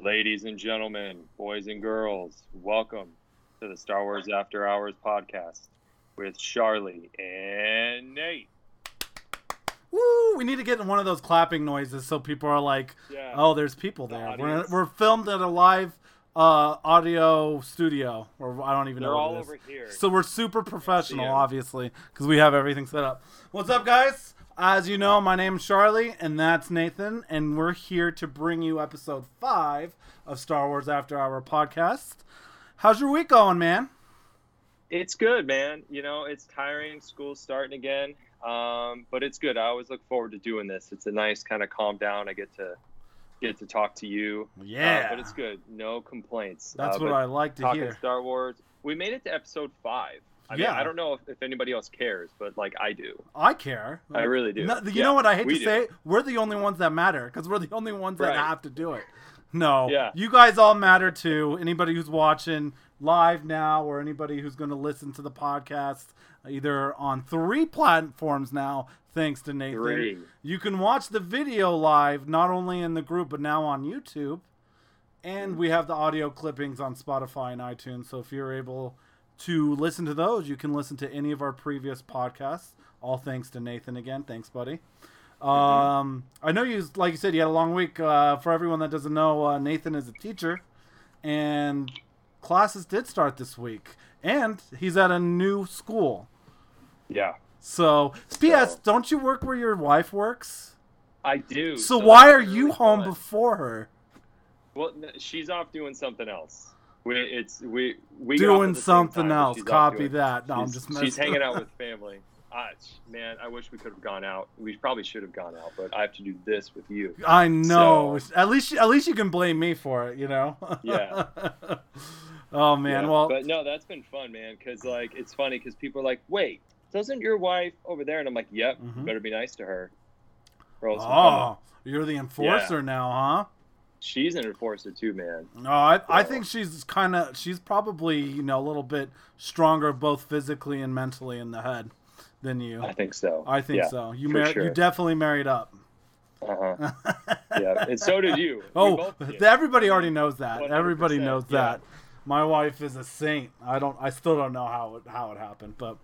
Ladies and gentlemen, boys and girls, welcome to the Star Wars After Hours podcast with Charlie and Nate. Woo! We need to get in one of those clapping noises so people are like, Yeah. "Oh, there's people The there." We're, we're filmed at a live uh, audio studio, or I don't even They're know. all it is. over here. So we're super professional, obviously, because we have everything set up. What's up, guys? As you know, my name's Charlie, and that's Nathan, and we're here to bring you episode five of Star Wars After Hour podcast. How's your week going, man? It's good, man. You know, it's tiring. School's starting again, um, but it's good. I always look forward to doing this. It's a nice kind of calm down. I get to get to talk to you. Uh, Yeah, but it's good. No complaints. that's Uh, what I like to talking hear. Star Wars. We made it to episode five. I mean, Yeah. I don't know if, if anybody else cares, but like I do. I care. I really do. No, you Yeah, know what I hate to do. say? We're the only ones that matter because we're the only ones that have to do it. No, Yeah. you guys all matter too. Anybody who's watching live now or anybody who's going to listen to the podcast either on three platforms now, thanks to Nathan. Three. You can watch the video live not only in the group but now on YouTube. And hmm. we have the audio clippings on Spotify and iTunes. So if you're able to listen to those, you can listen to any of our previous podcasts. All thanks to Nathan again. Thanks, buddy. Um, I know you, like you said, you had a long week. Uh, for everyone that doesn't know, uh, Nathan is a teacher, and classes did start this week, and he's at a new school. Yeah, So, P.S. So- Don't you work where your wife works? I do. So, So why are you home fun. before her? Well, she's off doing something else. We it's we we Doing at the same something else. Copy that. No, I'm she's- just she's messing. hanging out with family. Ah, man, I wish we could have gone out. We probably should have gone out, but I have to do this with you. I know. So- at least, at least you can blame me for it. You know. Yeah. oh man. Yeah, well, but no, that's been fun, man. Because like it's funny because people are like, "Wait, doesn't your wife over there?" And I'm like, "Yep, Mhm. better be nice to her." I'm oh, you're the enforcer now, huh? She's an enforcer too, man. No, I, I think she's kind of she's probably you know a little bit stronger both physically and mentally in the head than you. I think so. I think yeah, so. You mar- sure. you definitely married up. Uh-huh. yeah, and so did you. Oh, did. everybody already knows that. 100%, Everybody knows yeah. that. My wife is a saint. I don't. I still don't know how it how it happened, but.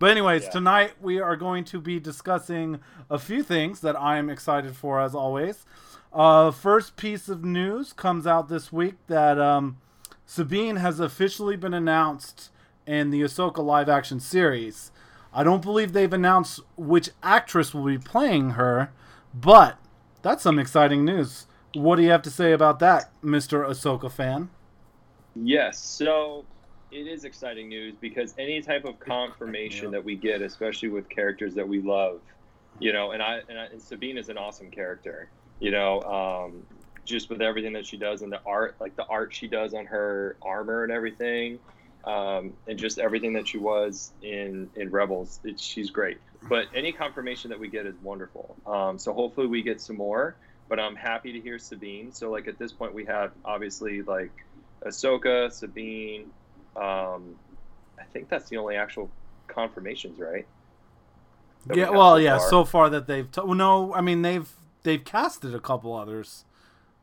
But anyways, Yeah. tonight we are going to be discussing a few things that I'm excited for, as always. Uh, first piece of news comes out this week that um, Sabine has officially been announced in the Ahsoka live action series. I don't believe they've announced which actress will be playing her, but that's some exciting news. What do you have to say about that, Mr. Ahsoka fan? Yes, so it is exciting news because any type of confirmation that we get, especially with characters that we love, you know, and I and, I, and Sabine is an awesome character, you know, um, just with everything that she does and the art, like the art she does on her armor and everything, um, and just everything that she was in in Rebels, it, she's great. But any confirmation that we get is wonderful. Um, so hopefully we get some more. But I'm happy to hear Sabine. So like at this point we have obviously like Ahsoka, Sabine. Um, I think that's the only actual confirmations, right? that we Yeah, well, so yeah. far. So far that they've t- well, no, I mean they've they've casted a couple others.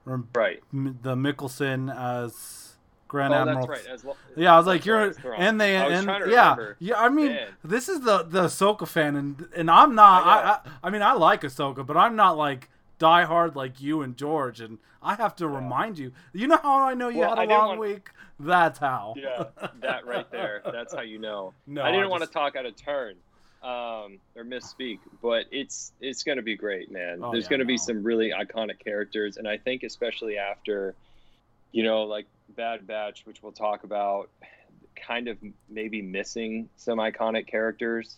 Right. M- the Mikkelsen as Grand oh, Admiral. that's right. As Yeah, I was like, you're, and they, and yeah, remember. yeah. I mean, Man. this is the the Ahsoka fan, and and I'm not. I I. I, mean, I like Ahsoka, but I'm not like diehard like you and George, and I have to remind you. You know how I know you Well, had a long want- week. That's how. Yeah, that right there. That's how you know. No, I didn't I want to talk out of turn um, or misspeak, but it's it's going to be great, man. Oh, There's yeah, going to be no. some really iconic characters, and I think especially after, you know, like Bad Batch, which we'll talk about, kind of maybe missing some iconic characters.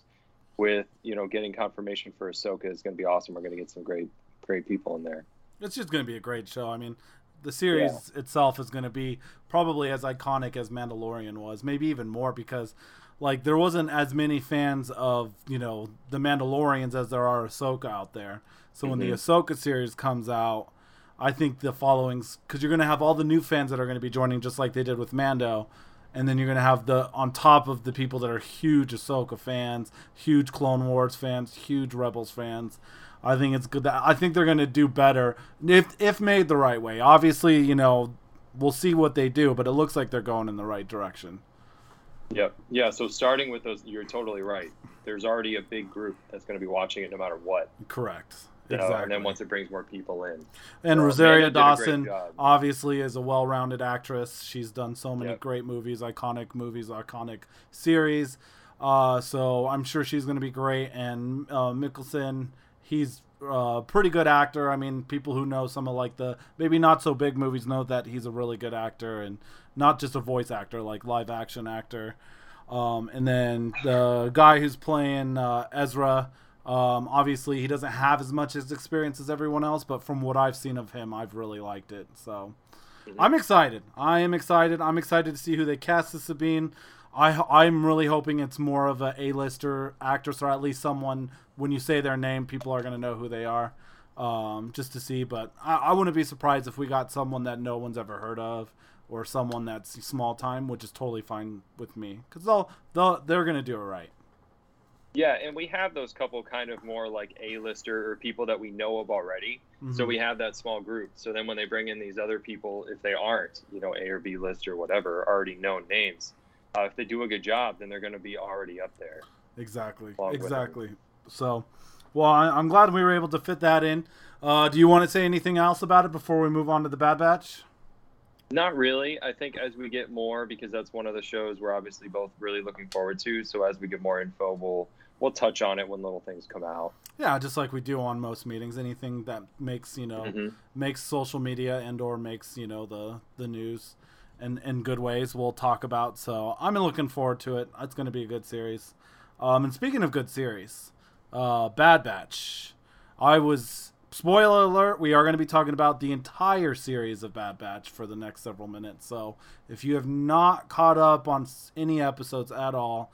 With you know, getting confirmation for Ahsoka is going to be awesome. We're going to get some great great people in there. It's just going to be a great show. I mean, the series itself is going to be probably as iconic as Mandalorian was, maybe even more because like there wasn't as many fans of, you know, the Mandalorians as there are Ahsoka out there. So when the Mhm. Ahsoka series comes out, I think the followings cuz you're going to have all the new fans that are going to be joining just like they did with Mando. And then you're gonna have the on top of the people that are huge Ahsoka fans, huge Clone Wars fans, huge Rebels fans. I think it's good. That, I think they're going to do better if if made the right way. Obviously, you know, we'll see what they do, but it looks like they're going in the right direction. Yep. Yeah. So starting with those, you're totally right. There's already a big group that's going to be watching it no matter what. Correct. You know, exactly. and then once it brings more people in. And So, Rosario Amanda did a great Dawson obviously is a well-rounded actress. She's done so many Yep. great movies, iconic movies, iconic series. Uh, so I'm sure she's going to be great. And uh, Mikkelsen, he's a pretty good actor. I mean, people who know some of like the maybe not so big movies know that he's a really good actor and not just a voice actor, like live action actor. Um, and then the guy who's playing uh, Ezra, um, obviously he doesn't have as much as experience as everyone else, but from what I've seen of him, I've really liked it. So I'm excited. I am excited. I'm excited to see who they cast as Sabine. I I'm really hoping it's more of a A-lister actress or at least someone when you say their name, people are gonna know who they are. Um, just to see, but I, I wouldn't be surprised if we got someone that no one's ever heard of, or someone that's small time, which is totally fine with me because they'll they'll they're gonna do it right. Yeah, and we have those couple kind of more like A-lister or people that we know of already. So Mhm. we have that small group. So then when they bring in these other people, if they aren't, you know, A or B list or whatever, already known names, uh, if they do a good job, then they're going to be already up there. Exactly. Exactly. So, well, I, I'm glad we were able to fit that in. Uh, do you want to say anything else about it before we move on to the Bad Batch? Not really. I think as we get more, because that's one of the shows we're obviously both really looking forward to. So as we get more info, we'll we'll touch on it when little things come out. Yeah, just like we do on most meetings. Anything that makes you know Mhm. makes social media and or makes you know the the news in in good ways, we'll talk about. So I'm looking forward to it. It's going to be a good series. Um, and speaking of good series, uh, Bad Batch. I was spoiler alert. We are going to be talking about the entire series of Bad Batch for the next several minutes. So if you have not caught up on any episodes at all,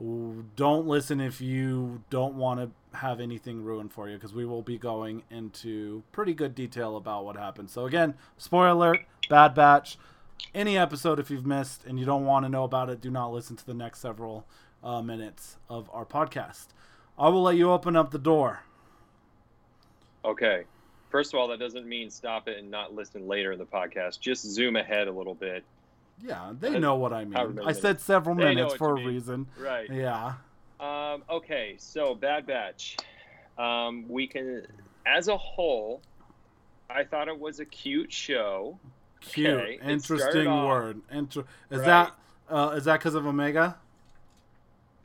don't listen if you don't want to have anything ruined for you because we will be going into pretty good detail about what happened. So again, spoiler alert, Bad Batch. Any episode if you've missed and you don't want to know about it, do not listen to the next several uh, minutes of our podcast. I will let you open up the door. Okay. First of all, that doesn't mean stop it and not listen later in the podcast. Just zoom ahead a little bit. Yeah, they know what I mean. I said several They minutes for a reason. Right. Yeah. Um, okay, so Bad Batch. Um, we can, as a whole, I thought it was a cute show. Cute. Okay, Interesting off- word. Inter- is Right. that uh, is that because of Omega?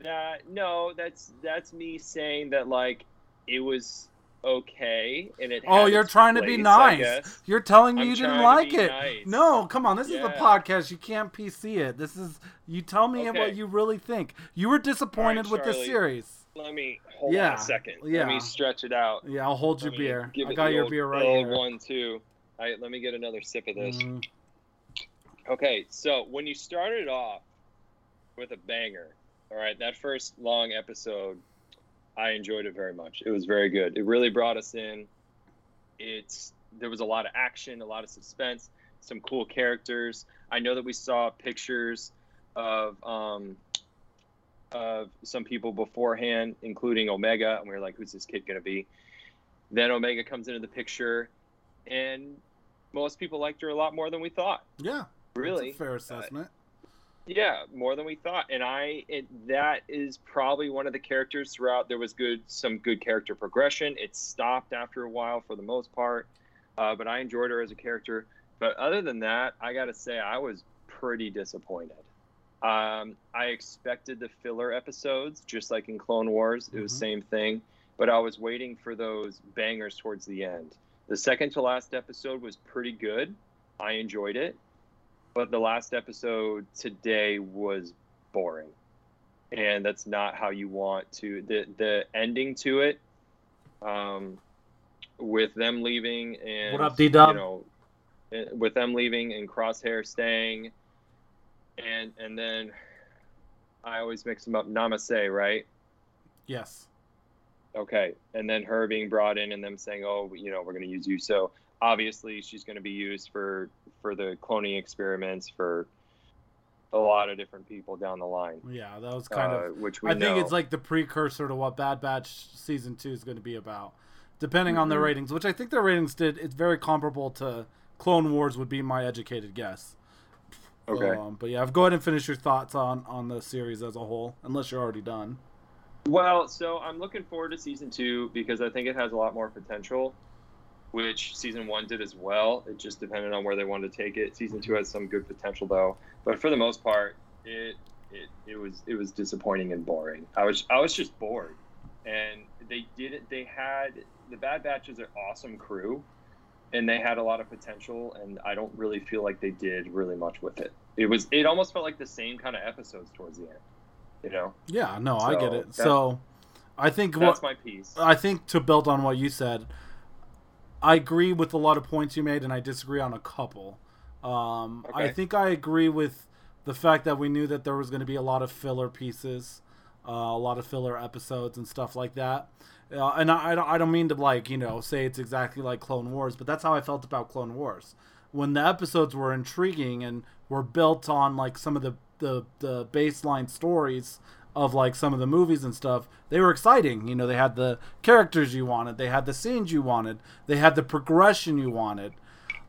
Uh, no, that's that's me saying that like it was okay and it. Oh, you're trying to be nice. You're telling me I'm you didn't like it. nice. No, come on. This is a podcast. You can't PC it. This is you tell me Okay. what you really think. You were disappointed with the Charlie. series. Let me hold on a second. yeah. Let me stretch it out. Yeah, I'll hold your Let me beer. give I got your old- beer right old here. one too. All right, let me get another sip of this. Mhm. Okay, so when you started off with a banger, all right, that first long episode, I enjoyed it very much. It was very good. It really brought us in. It's there was a lot of action, a lot of suspense, some cool characters. I know that we saw pictures of um, of some people beforehand, including Omega, and we were like, "Who's this kid gonna be?" Then Omega comes into the picture, and most people liked her a lot more than we thought. Yeah, Really, that's a fair assessment. Yeah, more than we thought, and I it, that is probably one of the characters throughout. There was good some good character progression. It stopped after a while for the most part, uh, but I enjoyed her as a character. But other than that, I got to say I was pretty disappointed. Um, I expected the filler episodes, just like in Clone Wars. It was Mhm. same thing, but I was waiting for those bangers towards the end. The second to last episode was pretty good. I enjoyed it but the last episode today was boring and that's not how you want to the the ending to it um with them leaving and What up, D-Dub? you know eh, with them leaving and crosshair staying and and then i always mix them up namaste right Yes. Okay, and then her being brought in and them saying, "Oh, you know, we're going to use you." So obviously, she's going to be used for for the cloning experiments for a lot of different people down the line. Yeah, that was kind uh, of. which we I think it's like the precursor to what Bad Batch season two is going to be about. depending on their Mhm. ratings, which I think their ratings did. It's very comparable to Clone Wars, would be my educated guess. Okay. Um, but yeah, go ahead and finish your thoughts on on the series as a whole, unless you're already done. Well, so I'm looking forward to season two because I think it has a lot more potential, which season one did as well. It just depended on where they wanted to take it. Season two has some good potential though, but for the most part, it it, it was it was disappointing and boring. I was I was just bored, and they didn't. They had the Bad Batch is an awesome crew, and they had a lot of potential, and I don't really feel like they did really much with it. It was it almost felt like the same kind of episodes towards the end, you know. Yeah, no, I get it. that- so, I think That's what my piece. I think to build on what you said, I agree with a lot of points you made, and I disagree on a couple. Um, I think I agree with the fact that we knew that there was going to be a lot of filler pieces, uh, a lot of filler episodes and stuff like that. Uh, and I, I, don't, I don't mean to like you know say it's exactly like Clone Wars, but that's how I felt about Clone Wars. When the episodes were intriguing and were built on like some of the the, the baseline stories of like some of the movies and stuff, they were exciting. You know, they had the characters you wanted, they had the scenes you wanted, they had the progression you wanted.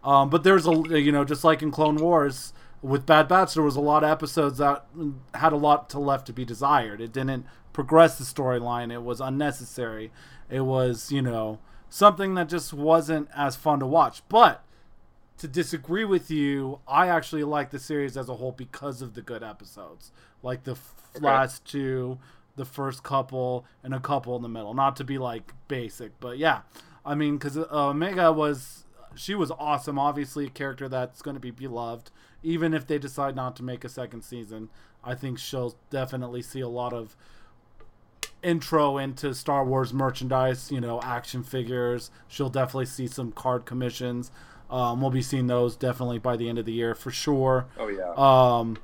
Um, but there's a you know just like in Clone Wars with Bad Batch, there was a lot of episodes that had a lot to left to be desired. It didn't progress the storyline. It was unnecessary. It was you know something that just wasn't as fun to watch. But to disagree with you, I actually like the series as a whole because of the good episodes, like the f- Okay. last two, the first couple, and a couple in the middle. Not to be like basic, but yeah, I mean, because uh, Omega was she was awesome. Obviously, a character that's going to be beloved, even if they decide not to make a second season. I think she'll definitely see a lot of intro into Star Wars merchandise, you know, action figures. She'll definitely see some card commissions. Um, we'll be seeing those definitely by the end of the year for sure. Oh yeah. Um,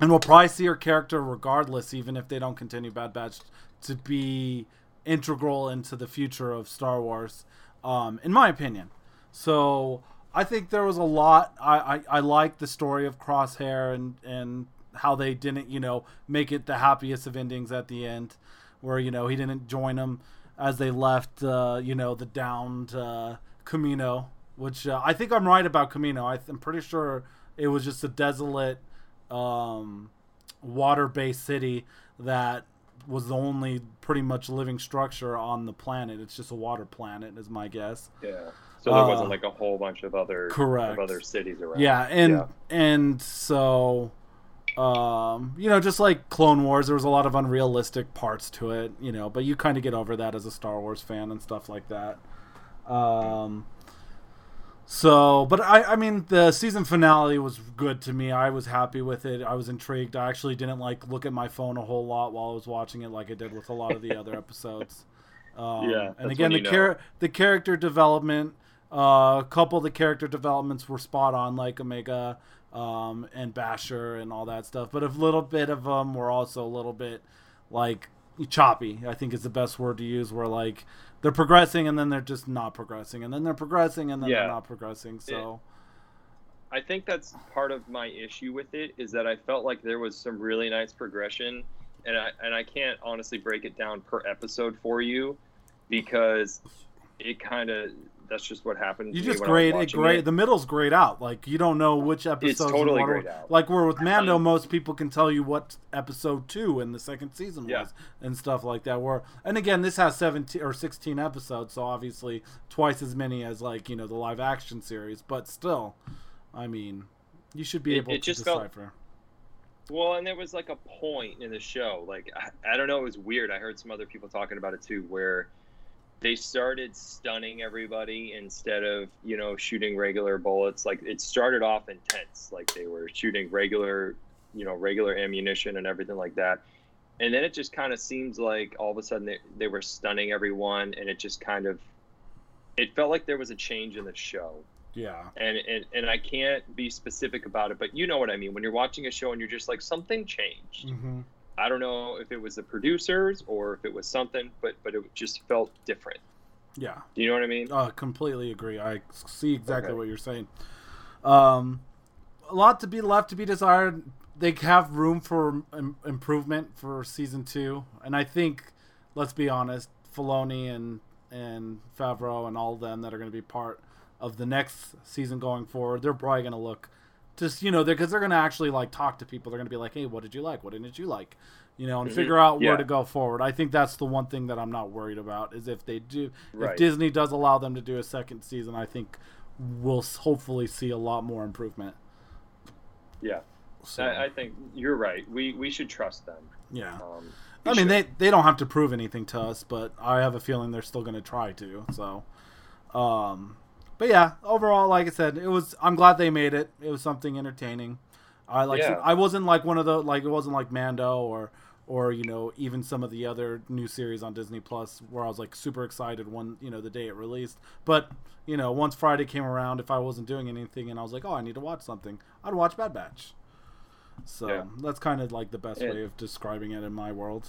and we'll probably see her character regardless, even if they don't continue Bad Batch, to be integral into the future of Star Wars, um, in my opinion. So I think there was a lot. I, I, I like the story of Crosshair and, and how they didn't, you know, make it the happiest of endings at the end, where, you know, he didn't join them as they left, uh, you know, the downed uh, Camino, which uh, I think I'm right about Camino. I I'm pretty sure it was just a desolate um, water-based city that was the only pretty much living structure on the planet. It's just a water planet, is my guess. yeah. So there uh, wasn't like a whole bunch of other correct. of other cities around. Yeah, and Yeah. and so um, you know, just like Clone Wars, there was a lot of unrealistic parts to it, you know, but you kind of get over that as a Star Wars fan and stuff like that. Um, so, but I, I mean, the season finale was good to me. I was happy with it. I was intrigued. I actually didn't like look at my phone a whole lot while I was watching it, like I did with a lot of the other episodes. Um, Yeah, and again, the char- the character development, uh, a couple of the character developments were spot on, like Omega um, and Basher and all that stuff. But a little bit of them were also a little bit like choppy. I think is the best word to use. Where like they're progressing and then they're just not progressing, and then they're progressing and then Yeah. they're not progressing. So I think that's part of my issue with it is that I felt like there was some really nice progression, and I and I can't honestly break it down per episode for you because it kind of that's just what happened. you just grade it. Grade the middle's grayed out. Like you don't know which episode. in totally grayed out. Like where with Mando, most people can tell you what episode two in the second season Yeah. was and stuff like that. Where and again, this has seventeen or sixteen episodes, so obviously twice as many as like you know the live action series. But still, I mean, you should be It- able it to just felt- decipher. Well, and there was like a point in the show, like I, I don't know, it was weird. I heard some other people talking about it too, where they started stunning everybody instead of you know shooting regular bullets. Like it started off intense, like they were shooting regular, you know, regular ammunition and everything like that. And then it just kind of seems like all of a sudden they, they were stunning everyone, and it just kind of, it felt like there was a change in the show Yeah. and, and and I can't be specific about it, but you know what I mean. When you're watching a show and you're just like something changed. Mm-hmm. I don't know if it was the producers or if it was something, but but it just felt different. Yeah. Do you know what I mean? Uh, completely agree. I see exactly Okay. what you're saying. Um, a lot to be left to be desired. They have room for Im- improvement for season two, and I think, let's be honest, Filoni and and Favreau and all of them that are going to be part of the next season going forward, they're probably going to look just you know because they're, they're going to actually like talk to people. They're going to be like, hey, what did you like? What didn't you like? You know, and Mhm. figure out where to go forward. I think that's the one thing that I'm not worried about is if they do, if Disney does allow them to do a second season, I think we'll hopefully see a lot more improvement. Yeah, So, I, I think you're right. We we should trust them. yeah. Um, I mean, should. they they don't have to prove anything to us, but I have a feeling they're still going to try to. So, um, but yeah, overall, like I said, it was. I'm glad they made it. It was something entertaining. I like. Yeah. I wasn't like one of the like. It wasn't like Mando or or you know even some of the other new series on Disney Plus where I was like super excited one you know the day it released. But you know once Friday came around, if I wasn't doing anything and I was like, oh, I need to watch something, I'd watch Bad Batch. So Yeah. that's kind of like the best And- way of describing it in my world.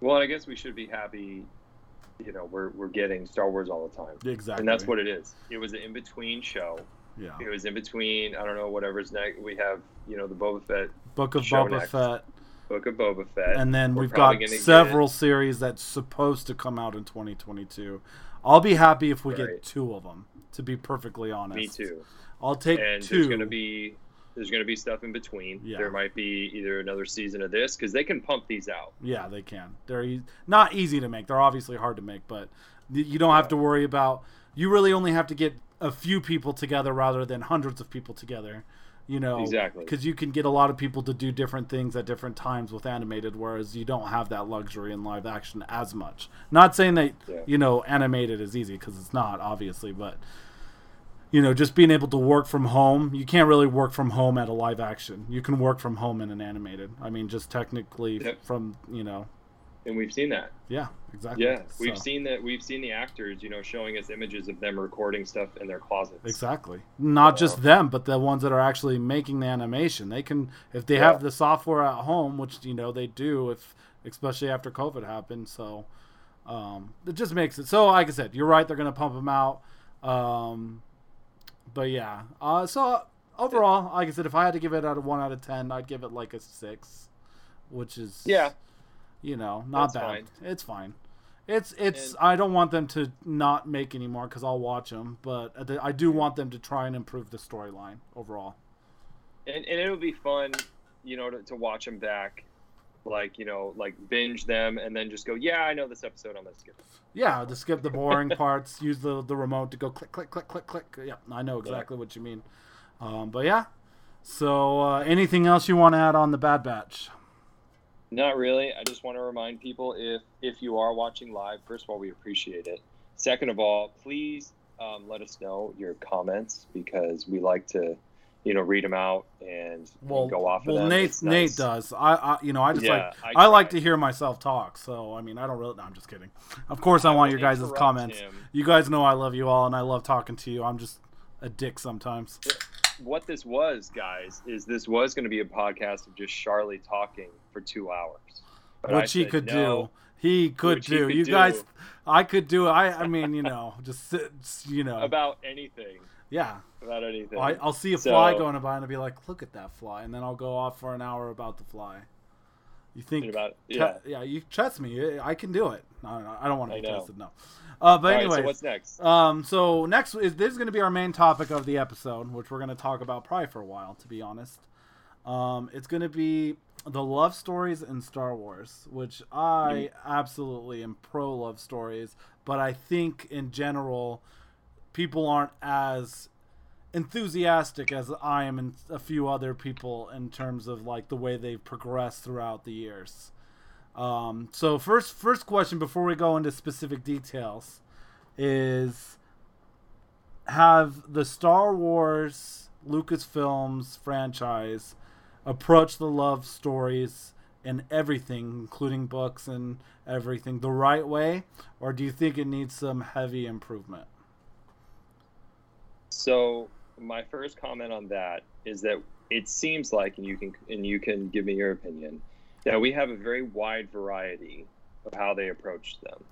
Well, I guess we should be happy. You know, we're we're getting Star Wars all the time, Exactly. and that's what it is. It was an in between show. Yeah. It was in between. I don't know whatever's next. We have you know the Boba Fett Book of Boba next. Fett, book of Boba Fett, and then We're we've got several series that's supposed to come out in 2022. I'll be happy if we get two of them. To be perfectly honest, me too. I'll take and two. there's gonna be there's gonna be stuff in between. Yeah. There might be either another season of this because they can pump these out. Yeah, they can. They're e- not easy to make. They're obviously hard to make, but you don't have to worry about. You really only have to get a few people together rather than hundreds of people together. You know, Exactly. because you can get a lot of people to do different things at different times with animated, whereas you don't have that luxury in live action as much. Not saying that Yeah. you know animated is easy because it's not, obviously, but you know, just being able to work from home, you can't really work from home at a live action. You can work from home in an animated. I mean, just technically Yep. from you know, And we've seen that. yeah, exactly. Yeah, we've So- seen that. We've seen the actors, you know, showing us images of them recording stuff in their closets. Exactly. Not just them, but the ones that are actually making the animation. They can, if they Yeah. have the software at home, which you know they do, if especially after COVID happened. So um, it just makes it. So like I said, you're right. They're gonna pump them out. Um, but yeah. Uh, so overall, like I said, if I had to give it out of one out of ten, I'd give it like a six, which is Yeah. you know, not That's bad. fine. It's fine. It's it's. And- I don't want them to not make anymore because I'll watch them, but I do want them to try and improve the storyline overall. and, and it'll be fun, you know, to, to watch them back, like you know, like binge them and then just go, yeah, I know this episode, I'm gonna skip it. Yeah, just skip the boring parts, use the the remote to go click click click click click. Yeah, I know exactly what you mean. Um, but yeah. So uh, anything else you want to add on the Bad Batch? Not really. I just want to remind people if if you are watching live, first of all, we appreciate it. Second of all, please um, let us know your comments because we like to, you know, read them out and, Well, go off of well, them. Nate It's Nate does. I, I you know I just Yeah, like I I, like to hear myself talk. So I mean I don't really. No, I'm just kidding. Of course I, I want your guys' comments. him. You guys know I love you all and I love talking to you. I'm just a dick sometimes. What this was, guys, is this was going to be a podcast of just Charlie talking for two hours. But I Which he said could no. do. He could Which he do. could you do. guys I could do it. I I mean, you know, just you know. about anything. Yeah. About anything. I, I'll see a So- fly going by and I'll be like, "Look at that fly," and then I'll go off for an hour about the fly. You think? about te- yeah. yeah. You trust me. I can do it. No, I don't want to be tested. No. Uh, but All right, anyway, so what's next? um, so next is this is going to be our main topic of the episode, which we're going to talk about probably for a while, to be honest. Um, it's going to be the love stories in Star Wars, which I absolutely am pro love stories, but I think in general, people aren't as enthusiastic as I am and a few other people in terms of like the way they've progressed throughout the years. Um, so first, first question before we go into specific details is: Have the Star Wars Lucasfilms franchise approached the love stories and everything, including books and everything, the right way, or do you think it needs some heavy improvement? So my first comment on that is that it seems like, and you can and you can give me your opinion, that we have a very wide variety of how they approach them.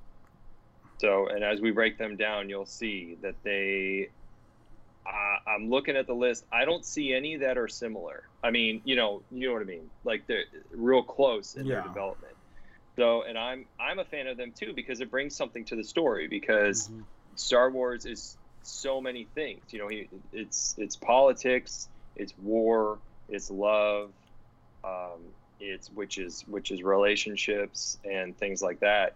So, and as we break them down, you'll see that they. Uh, I'm looking at the list. I don't see any that are similar. I mean, you know, you know what I mean. Like they're real close in their development. So, and I'm I'm a fan of them too because it brings something to the story because mm-hmm. Star Wars is so many things. You know, it's it's politics, it's war, it's love, um, it's which is which is relationships and things like that.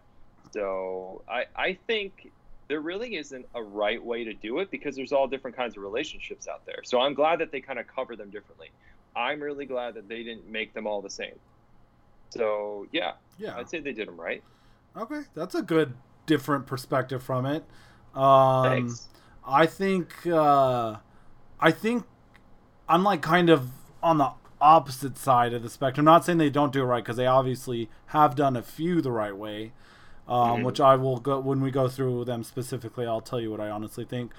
So I I think there really isn't a right way to do it because there's all different kinds of relationships out there. So I'm glad that they kind of cover them differently. I'm really glad that they didn't make them all the same. So yeah, yeah, I'd say they did them right. Okay, that's a good different perspective from it. Um, Thanks. I think uh, I think I'm like kind of on the opposite side of the spectrum. I'm not saying they don't do it right because they obviously have done a few the right way, um, mm-hmm. which I will go when we go through them specifically. I'll tell you what I honestly think.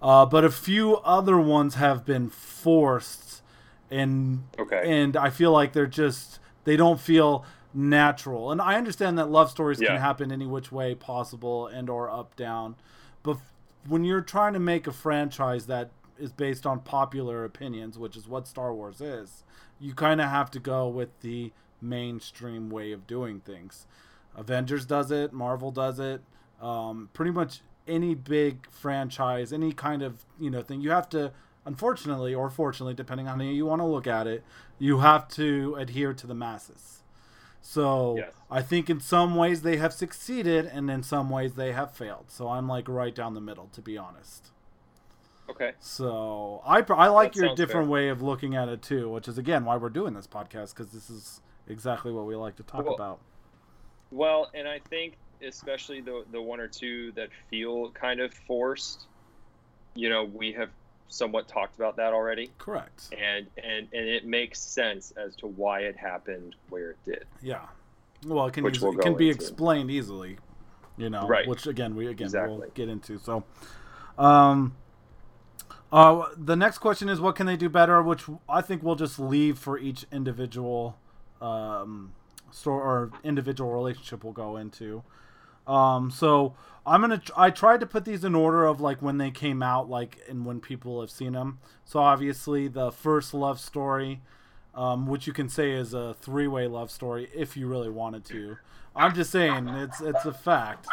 Uh, but a few other ones have been forced, and okay. and I feel like they're just they don't feel natural. And I understand that love stories yeah. can happen any which way possible and or up down, but when you're trying to make a franchise that is based on popular opinions, which is what Star Wars is, you kind of have to go with the mainstream way of doing things. Avengers does it, Marvel does it. Um, pretty much any big franchise, any kind of you know thing, you have to, unfortunately or fortunately, depending on how you want to look at it, you have to adhere to the masses. So yes. I think in some ways they have succeeded, and in some ways they have failed. So I'm like right down the middle, to be honest. Okay. So I I like that your different fair. way of looking at it too, which is again why we're doing this podcast because this is exactly what we like to talk well, about. Well, and I think especially the the one or two that feel kind of forced, you know, we have somewhat talked about that already. Correct. And and and it makes sense as to why it happened where it did. Yeah. Well, it can easy, we'll it can be into. explained easily, you know. Right. Which again we again exactly. we'll get into. So, um, uh, the next question is what can they do better, which I think we'll just leave for each individual um, store or individual relationship we'll go into. Um, so I'm gonna. I tried to put these in order of like when they came out, like and when people have seen them. So obviously the first love story, um, which you can say is a three-way love story if you really wanted to. I'm just saying it's it's a fact.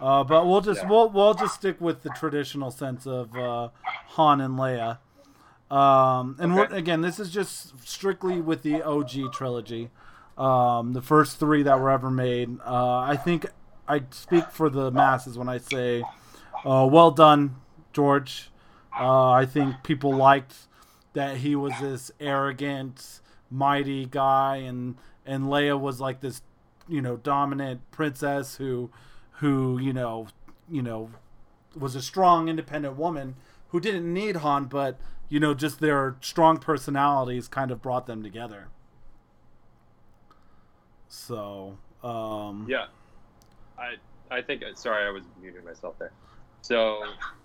Uh, but we'll just yeah. we'll we'll just stick with the traditional sense of uh, Han and Leia. Um, and okay. again, this is just strictly with the OG trilogy, um, the first three that were ever made. Uh, I think I speak for the masses when I say, uh, "Well done, George." Uh, I think people liked that he was this arrogant, mighty guy, and and Leia was like this, you know, dominant princess who who you know you know was a strong independent woman who didn't need Han but you know just their strong personalities kind of brought them together so um yeah I I think sorry I was muting myself there so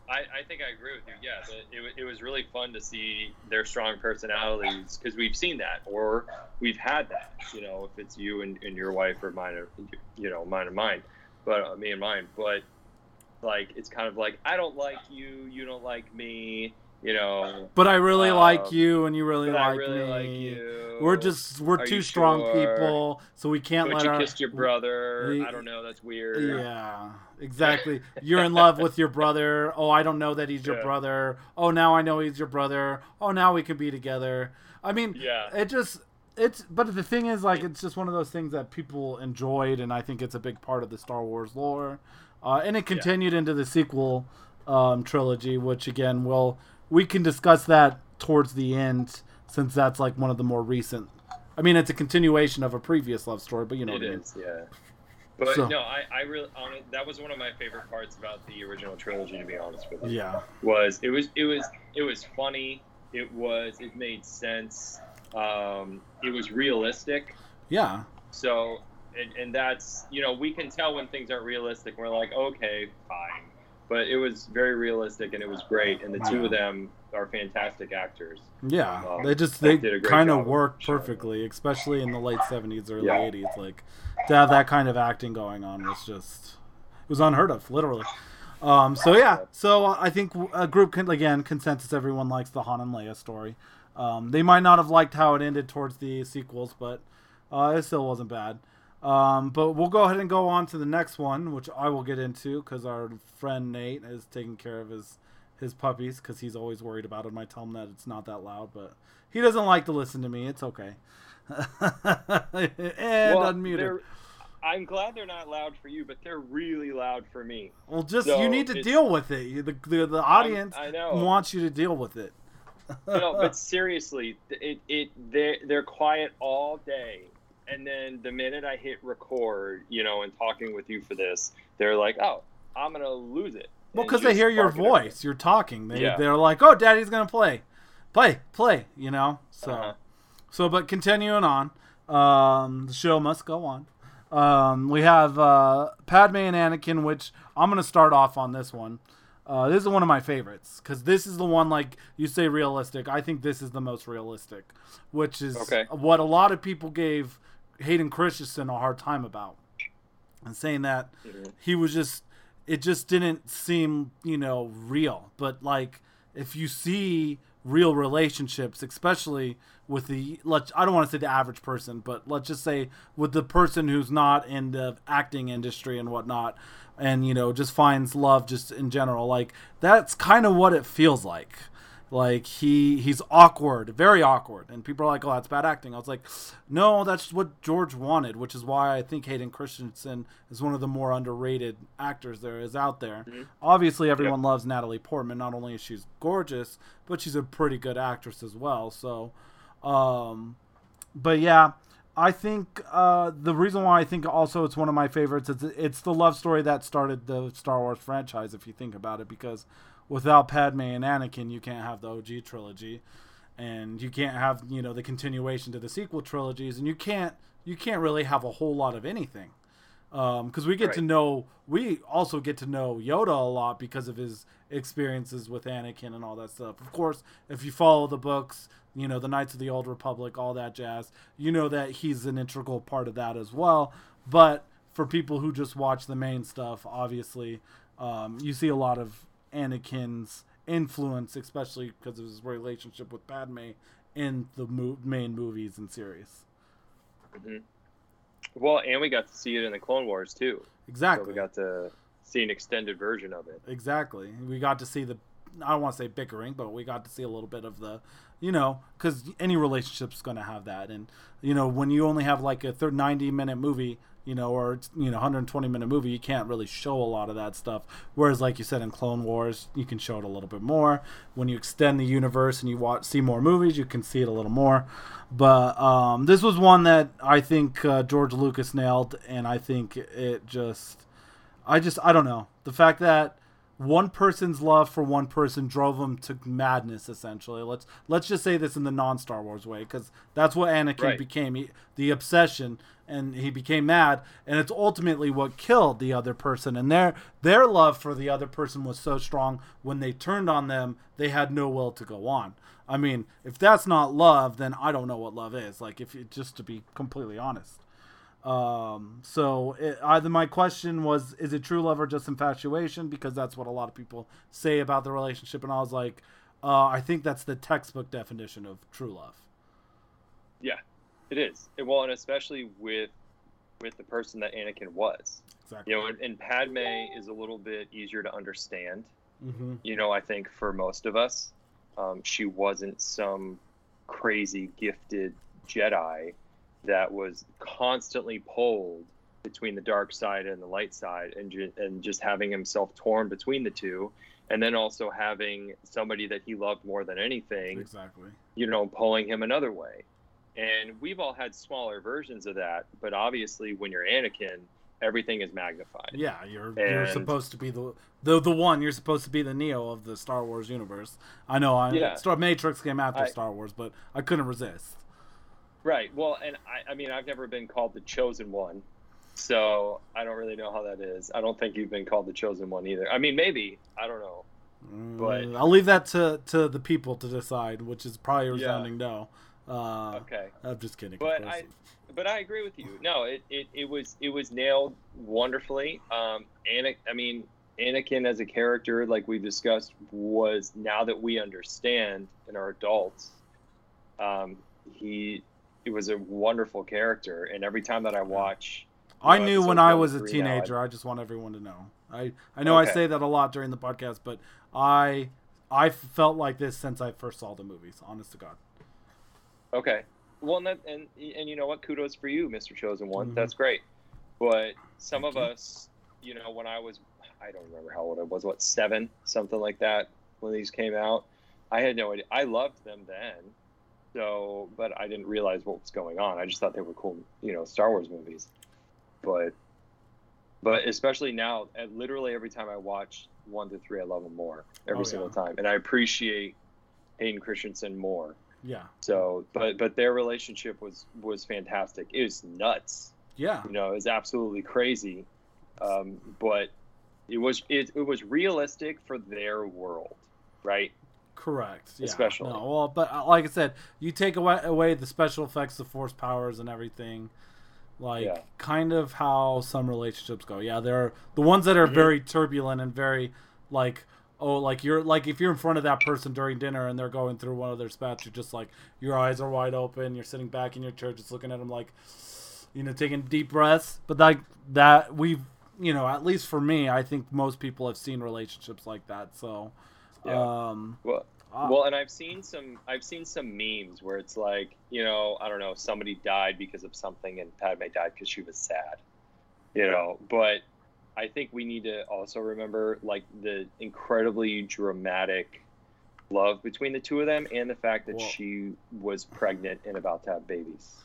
I, I think I agree with you. Yeah, it, it was really fun to see their strong personalities because we've seen that or we've had that. You know, if it's you and, and your wife or mine, or, you know, mine and mine but uh, me and mine. But like, it's kind of like I don't like you, you don't like me, you know. But I really um, like you, and you really like really me. Like you. We're just we're Are two strong sure? people, so we can't but let you our. kissed your brother. We, I don't know. That's weird. Yeah, exactly. You're in love with your brother. Oh, I don't know that he's your yeah. brother. Oh, now I know he's your brother. Oh, now we could be together. I mean, yeah. It just it's but the thing is like it's just one of those things that people enjoyed and i think it's a big part of the star wars lore uh, and it continued yeah. into the sequel um, trilogy which again will we can discuss that towards the end since that's like one of the more recent i mean it's a continuation of a previous love story but you know it is, I mean. yeah but so. no i i really that was one of my favorite parts about the original trilogy to be honest with you yeah was it was it was it was funny it was it made sense um, it was realistic. Yeah. So, and, and that's you know we can tell when things aren't realistic. We're like, okay, fine. But it was very realistic and it was great. And the two yeah. of them are fantastic actors. Yeah, um, they just they, kind of work perfectly, especially in the late seventies, early eighties. Yeah. Like to have that kind of acting going on was just it was unheard of, literally. Um, so yeah, so I think a group can again consensus. Everyone likes the Han and Leia story. Um, they might not have liked how it ended towards the sequels, but uh, it still wasn't bad. Um, but we'll go ahead and go on to the next one, which I will get into because our friend Nate is taking care of his his puppies because he's always worried about them. I tell him that it's not that loud, but he doesn't like to listen to me. It's okay. and Well, unmute I'm glad they're not loud for you, but they're really loud for me. Well, just so you need to deal with it. The the, the audience I know. wants you to deal with it. no, but seriously, it it they they're quiet all day, and then the minute I hit record, you know, and talking with you for this, they're like, "Oh, I'm gonna lose it." Well, because they hear your bark at everything. voice, you're talking. They Yeah. they're like, "Oh, Daddy's gonna play, play, play." You know. So, Uh-huh. so, but continuing on, um, the show must go on. Um, we have uh, Padme and Anakin, which I'm gonna start off on this one. Uh, this is one of my favorites because this is the one like you say realistic. I think this is the most realistic, which is Okay. what a lot of people gave Hayden Christensen a hard time about, and saying that Mhm. he was just it just didn't seem you know real. But like if you see real relationships especially with the let i don't want to say the average person but let's just say with the person who's not in the acting industry and whatnot and you know just finds love just in general like that's kind of what it feels like like he he's awkward very awkward. And people are like oh that's bad acting. I was like no that's what george wanted which is why i think hayden christensen is one of the more underrated actors there is out there. Mhm. obviously everyone loves natalie portman. Not only is she gorgeous but she's a pretty good actress as well. So um but yeah i think uh the reason why i think also it's one of my favorites is it's the love story that started the star wars franchise if you think about it because without Padme and Anakin, you can't have the OG trilogy, and you can't have you know the continuation to the sequel trilogies, and you can't you can't really have a whole lot of anything, because we get to know we also get to know Yoda a lot because of his experiences with Anakin and all that stuff. Of course, if you follow the books, you know the Knights of the Old Republic, all that jazz, you know that he's an integral part of that as well. But for people who just watch the main stuff, obviously, um, you see a lot of Anakin's influence, especially because of his relationship with Padme in the mo- main movies and series. Mhm. Well, and we got to see it in the Clone Wars too. So Exactly. we got to see an extended version of it. Exactly. We got to see the, I don't want to say bickering, but we got to see a little bit of the, you know, because any relationship's going to have that. And, you know, when you only have like a thir 90 minute movie, you know, or, you know, 120 minute movie, you can't really show a lot of that stuff. Whereas, like you said in Clone Wars, you can show it a little bit more. When you extend the universe and you watch, see more movies, you can see it a little more. But um, this was one that I think uh, George Lucas nailed, and I think it just. I just I don't know the fact that one person's love for one person drove him to madness. Essentially, let's let's just say this in the non Star Wars way because that's what Anakin Right. became he, the obsession, and he became mad, and it's ultimately what killed the other person. And their their love for the other person was so strong when they turned on them, they had no will to go on. I mean, if that's not love, then I don't know what love is. Like, if you, just to be completely honest. Um, so it, either my question was, is it true love or just infatuation? Because that's what a lot of people say about the relationship, and I was like, uh, I think that's the textbook definition of true love. Yeah, it is. It- well, and especially with with the person that Anakin was. Exactly. You know, and, and Padme is a little bit easier to understand. hmm You know, I think for most of us, um, she wasn't some crazy gifted Jedi that was constantly pulled between the dark side and the light side, and ju- and just having himself torn between the two, and then also having somebody that he loved more than anything Exactly. you know, pulling him another way. And we've all had smaller versions of that, but obviously when you're Anakin, everything is magnified. Yeah, you're you're supposed to be the the the one. You're supposed to be the Neo of the Star Wars universe. I know. I Yeah. Star Matrix came after I- Star Wars, but I couldn't resist. Right. Well, and I, I mean, I've never been called the chosen one, so I don't really know how that is. I don't think you've been called the chosen one either. I mean, maybe I don't know. But- Mm, I'll leave that to to the people to decide, which is probably a Yeah. resounding no. Uh, Okay. I'm just kidding. But. I, but I agree with you. No, it, it, it was it was nailed wonderfully. Um, Ana, I mean, Anakin as a character, like we discussed, was now that we understand and are adults, um, he it was a wonderful character. And every time that I watch I know, knew when I was a three now, I- teenager. I just want everyone to know. I I know I say that a lot during the podcast, but I I felt like this since I first saw the movies. Honest to God. Okay. Well, and, that, and and you know what? Kudos for you, Mr. Chosen One. Mhm. That's great. But some Thank of you. us, you know, when I was, I don't remember how old I was. What seven, something like that, when these came out, I had no idea. I loved them then, so but I didn't realize what was going on. I just thought they were cool, you know, Star Wars movies. But but especially now, and literally every time I watch one to three, I love them more every Oh, single yeah. time, and I appreciate Hayden Christensen more. Yeah. So, but but their relationship was was fantastic. It was nuts. Yeah. You know, it was absolutely crazy. Um, but it was it, it was realistic for their world, right? Correct. Yeah. Especially. No, well, but uh, like I said, you take away, away the special effects, the force powers, and everything. Like Yeah. kind of how some relationships go. Yeah, they're the ones that are Mhm. very turbulent and very like oh like you're like if you're in front of that person during dinner and they're going through one of their spats, you're just like your eyes are wide open, you're sitting back in your chair just looking at them like you know taking deep breaths. But like that we've you know at least for me, I think most people have seen relationships like that. So Yeah. um Well, uh, well, and I've seen some I've seen some memes where it's like you know I don't know somebody died because of something and Padme died because she was sad, you know. But I think we need to also remember like the incredibly dramatic love between the two of them and the fact that she was pregnant and about to have babies,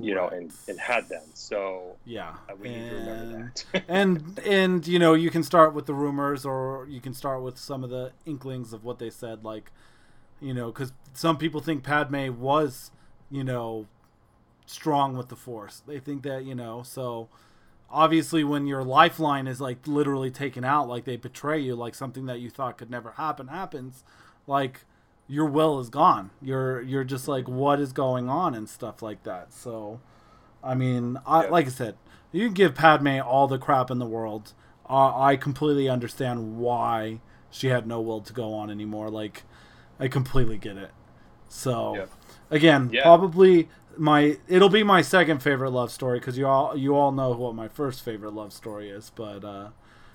you know, and, and had them. So Yeah, uh, we need to remember that. and and you know you can start with the rumors, or you can start with some of the inklings of what they said, like you know, because some people think Padme was, you know, strong with the Force. They think that you know, so obviously when your lifeline is like literally taken out, like they betray you, like something that you thought could never happen happens, like your will is gone. You're you're just like what is going on and stuff like that. So, I mean, I, Yeah. like I said, you can give Padme all the crap in the world. Uh, I completely understand why she had no will to go on anymore. Like, I completely get it. So, Yeah. again, Yeah. probably my it'll be my second favorite love story because you all you all know what my first favorite love story is. But uh,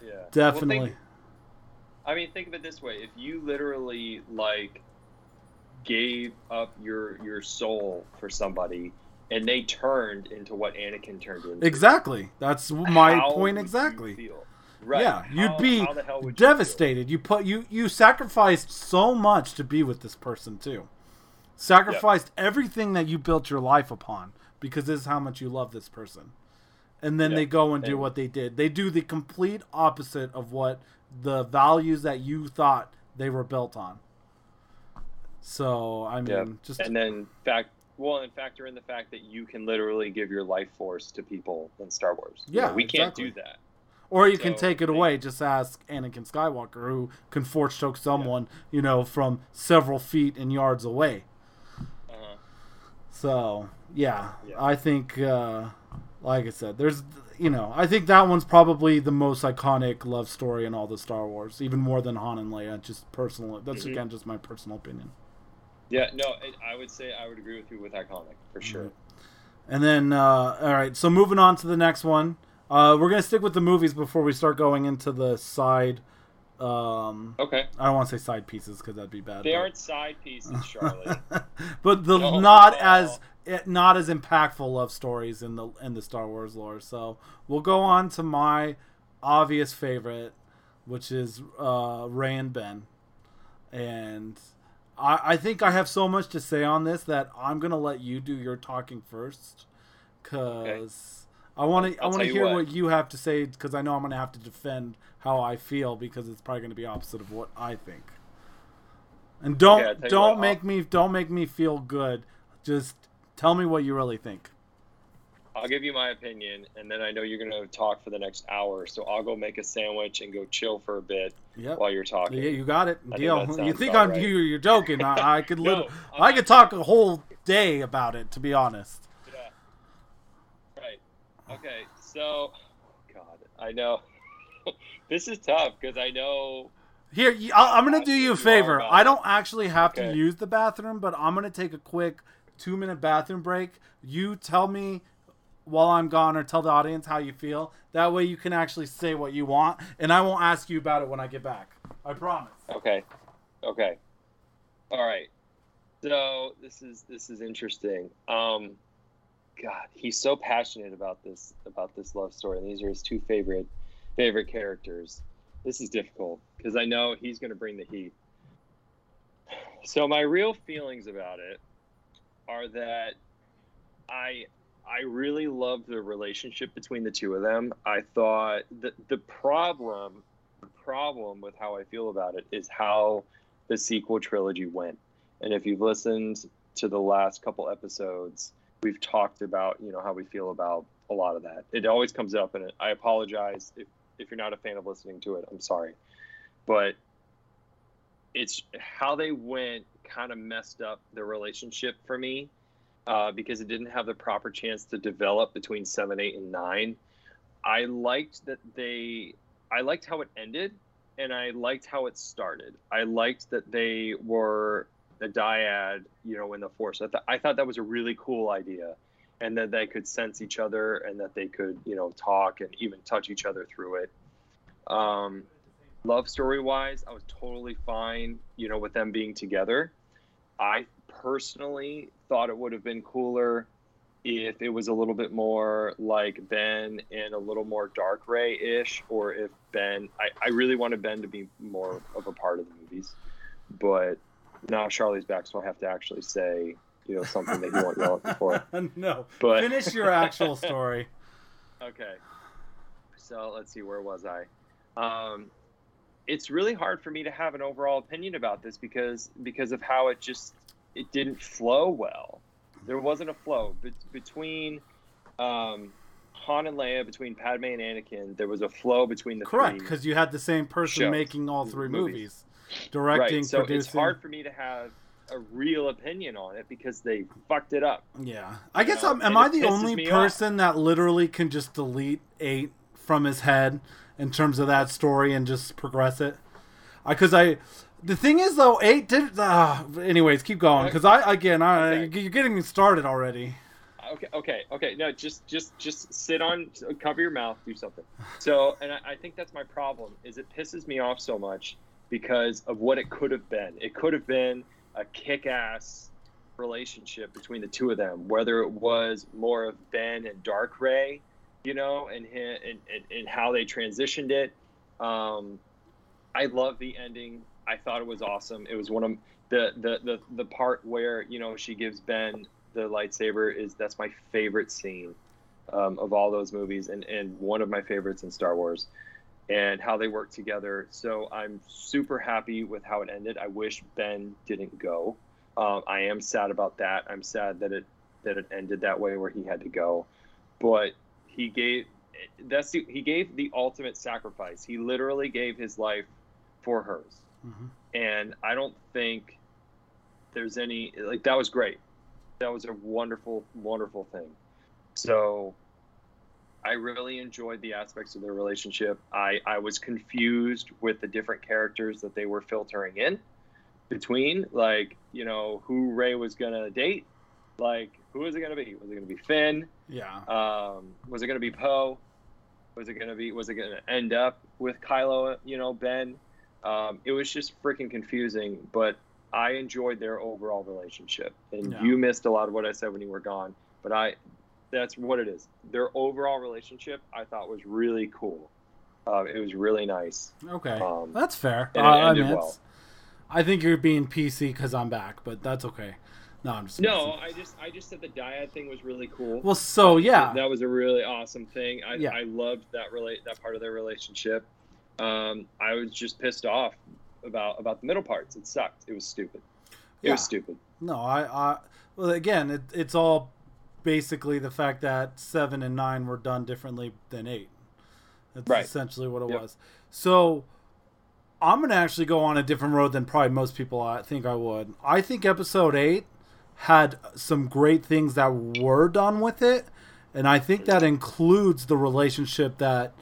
yeah, Well, definitely, think- I mean, think of it this way: if you literally like gave up your your soul for somebody, and they turned into what Anakin turned into, exactly. That's my how point exactly. Right? Yeah, you'd be how the hell would you devastated. You put you you sacrificed so much to be with this person too. Sacrificed everything that you built your life upon because this is how much you love this person. And then Yeah, they go and do and- what they did. They do the complete opposite of what the values that you thought they were built on. So I mean, Yeah, just and then fact well and factor in the fact that you can literally give your life force to people in star wars You know, Yeah, we can't do that Or you can take it they- away. Just ask Anakin Skywalker, who can force choke someone, you know, from several feet and yards away. So yeah, Yeah. I think, uh, like I said, there's, you know, I think that one's probably the most iconic love story in all the Star Wars, even more than Han and Leia. Just personal. That's Mhm. again just my personal opinion. yeah no it, i would say i would agree with you with iconic for sure And then, uh, all right, so moving on to the next one. Uh, we're gonna stick with the movies before we start going into the side. Um, okay I don't want to say side pieces because that'd be bad. they but- aren't side pieces charlie but the No, not no. as it, not as impactful love stories in the in the Star Wars lore. So we'll go on to my obvious favorite, which is uh, Rey and Ben, and I, I think I have so much to say on this that I'm gonna let you do your talking first, cause I want to I want to hear what. what you have to say because I know I'm gonna have to defend how I feel because it's probably gonna be opposite of what I think. And don't Okay, I'll tell you don't what, make me don't make me feel good. Just tell me what you really think. I'll give you my opinion, and then I know you're going to talk for the next hour, so I'll go make a sandwich and go chill for a bit Yep. while you're talking. Yeah, you got it. I Deal. that You think I'm right. you? You're joking. I, I could No, lit- I'm I could talk a whole day about it. To be honest. Yeah. Right. Okay. So, God, I know this is tough because I know. Here, I, am gonna do you a think you are favor. I don't actually have to use the bathroom, but I'm gonna take a quick two minute bathroom break. You tell me while I'm gone, or tell the audience how you feel. That way, you can actually say what you want, and I won't ask you about it when I get back. I promise. Okay. Okay. All right. So this is this is interesting. Um, God, he's so passionate about this about this love story, and these are his two favorite favorite characters. This is difficult because I know he's going to bring the heat. So my real feelings about it are that I I really loved the relationship between the two of them. I thought that the problem the problem with how I feel about it is how the sequel trilogy went. And if you've listened to the last couple episodes, we've talked about, you know, how we feel about a lot of that. It always comes up and I apologize if, if you're not a fan of listening to it. I'm sorry. But it's how they went kind of messed up the relationship for me uh, because it didn't have the proper chance to develop between seven, eight, and nine. I liked that they, I liked how it ended, and I liked how it started. I liked that they were a dyad, you know, in the force. I, th- I thought that was a really cool idea, and that they could sense each other, and that they could, you know, talk and even touch each other through it. Um, love story wise, I was totally fine, you know, with them being together. I personally thought it would have been cooler if it was a little bit more like Ben and a little more Dark Rey ish, or if Ben, I, I really wanted Ben to be more of a part of the movies, but now Charlie's back, so I have to actually say, you know, something that you weren't yelling before. no, But finish your actual story. Okay. So let's see, where was I? Um, it's really hard for me to have an overall opinion about this because because of how it just it didn't flow well. There wasn't a flow Be- between um, Han and Leia, between Padme and Anakin. There was a flow between the Correct, because you had the same person shows, making all three movies. movies, directing, right. So producing. it's hard for me to have a real opinion on it because they fucked it up. Yeah, I guess know, I'm, am and I the only person that literally can just delete eight from his head in terms of that story and just progress it? I Because I, the thing is though, eight did. Uh, anyways, keep going because I again, I Okay. you're getting me started already. Okay, okay, okay. No, just, just, just sit on, cover your mouth, do something. So, and I, I think that's my problem. Is it pisses me off so much because of what it could have been. It could have been a kick-ass relationship between the two of them, whether it was more of Ben and Dark Rey, you know, and and, and, and how they transitioned it. Um, I love the ending. I thought it was awesome. It was one of the, the the the part where you know she gives Ben the lightsaber is that's my favorite scene um, of all those movies and and one of my favorites in Star Wars and how they work together. So I'm super happy with how it ended. I wish Ben didn't go. Um, I am sad about that. I'm sad that it that it ended that way where he had to go, but he gave that's the, he gave the ultimate sacrifice. He literally gave his life for hers Mhm. and I don't think there's any like that was great. That was a wonderful, wonderful thing. So I really enjoyed the aspects of their relationship. I, I was confused with the different characters that they were filtering in between, like, you know, who Rey was gonna date. Like, who was it gonna be? Was it gonna be Finn? Yeah, Um, was it gonna be Poe? Was it gonna be? Was it gonna end up with Kylo? You know, Ben. Um, it was just freaking confusing, but I enjoyed their overall relationship. And Yeah. you missed a lot of what I said when you were gone, but I, that's what it is. Their overall relationship, I thought was really cool. Uh, it was really nice. okay, Um, that's fair. Uh, I mean, well. I think you're being PC because I'm back, but that's okay. No, I'm just No. I just, I just said the dyad thing was really cool. Well, so yeah, that was a really awesome thing. I, Yeah. I loved that relate that part of their relationship. Um, I was just pissed off about about the middle parts. It sucked. It was stupid. It Yeah. was stupid. No, I, I well again, it, it's all basically the fact that seven and nine were done differently than eight. That's Right. essentially what it Yep. was. So I'm gonna actually go on a different road than probably most people I think I would. I think episode eight had some great things that were done with it, and I think that includes the relationship that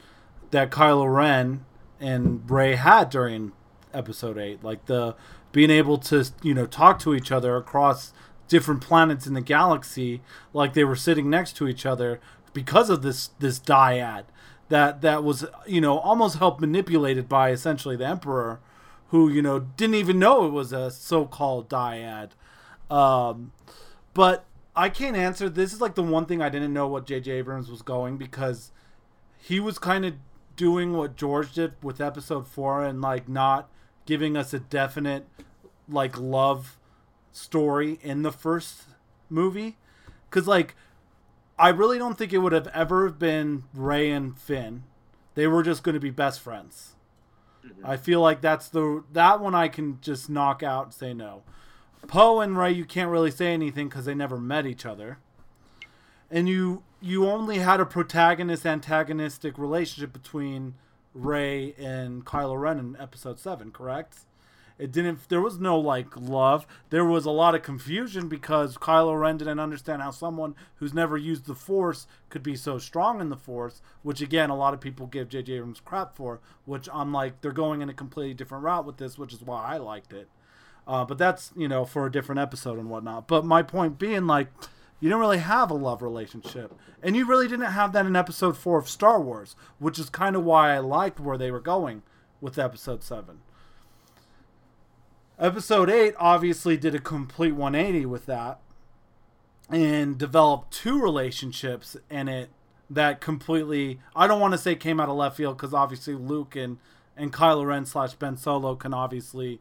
that Kylo Ren and Bray had during episode eight, like the being able to you know talk to each other across different planets in the galaxy, like they were sitting next to each other, because of this this dyad that that was you know almost helped manipulated by essentially the emperor who you know didn't even know it was a so-called dyad. Um, but i can't answer this is like the one thing i didn't know what jj abrams was going because he was kind of doing what george did with episode 4 and like not giving us a definite like love story in the first movie because like I really don't think it would have ever been rey and Finn. They were just going to be best friends. Mm-hmm. I feel like that's the that one I can just knock out and say no. Poe and rey you can't really say anything because they never met each other, and you you only had a protagonist antagonistic relationship between rey and Kylo Ren in Episode Seven, correct? It didn't. There was no like love. There was a lot of confusion because Kylo Ren didn't understand how someone who's never used the Force could be so strong in the Force. Which again, a lot of people give J.J. Abrams crap for. Which I'm like, they're going in a completely different route with this, which is why I liked it. Uh, but that's you know for a different episode and whatnot. But my point being, like, you don't really have a love relationship, and you really didn't have that in Episode Four of Star Wars, which is kind of why I liked where they were going with Episode Seven. Episode 8 obviously did a complete 180 with that and developed two relationships in it that completely I don't want to say came out of left field because obviously Luke and and Kylo Ren slash Ben Solo can obviously,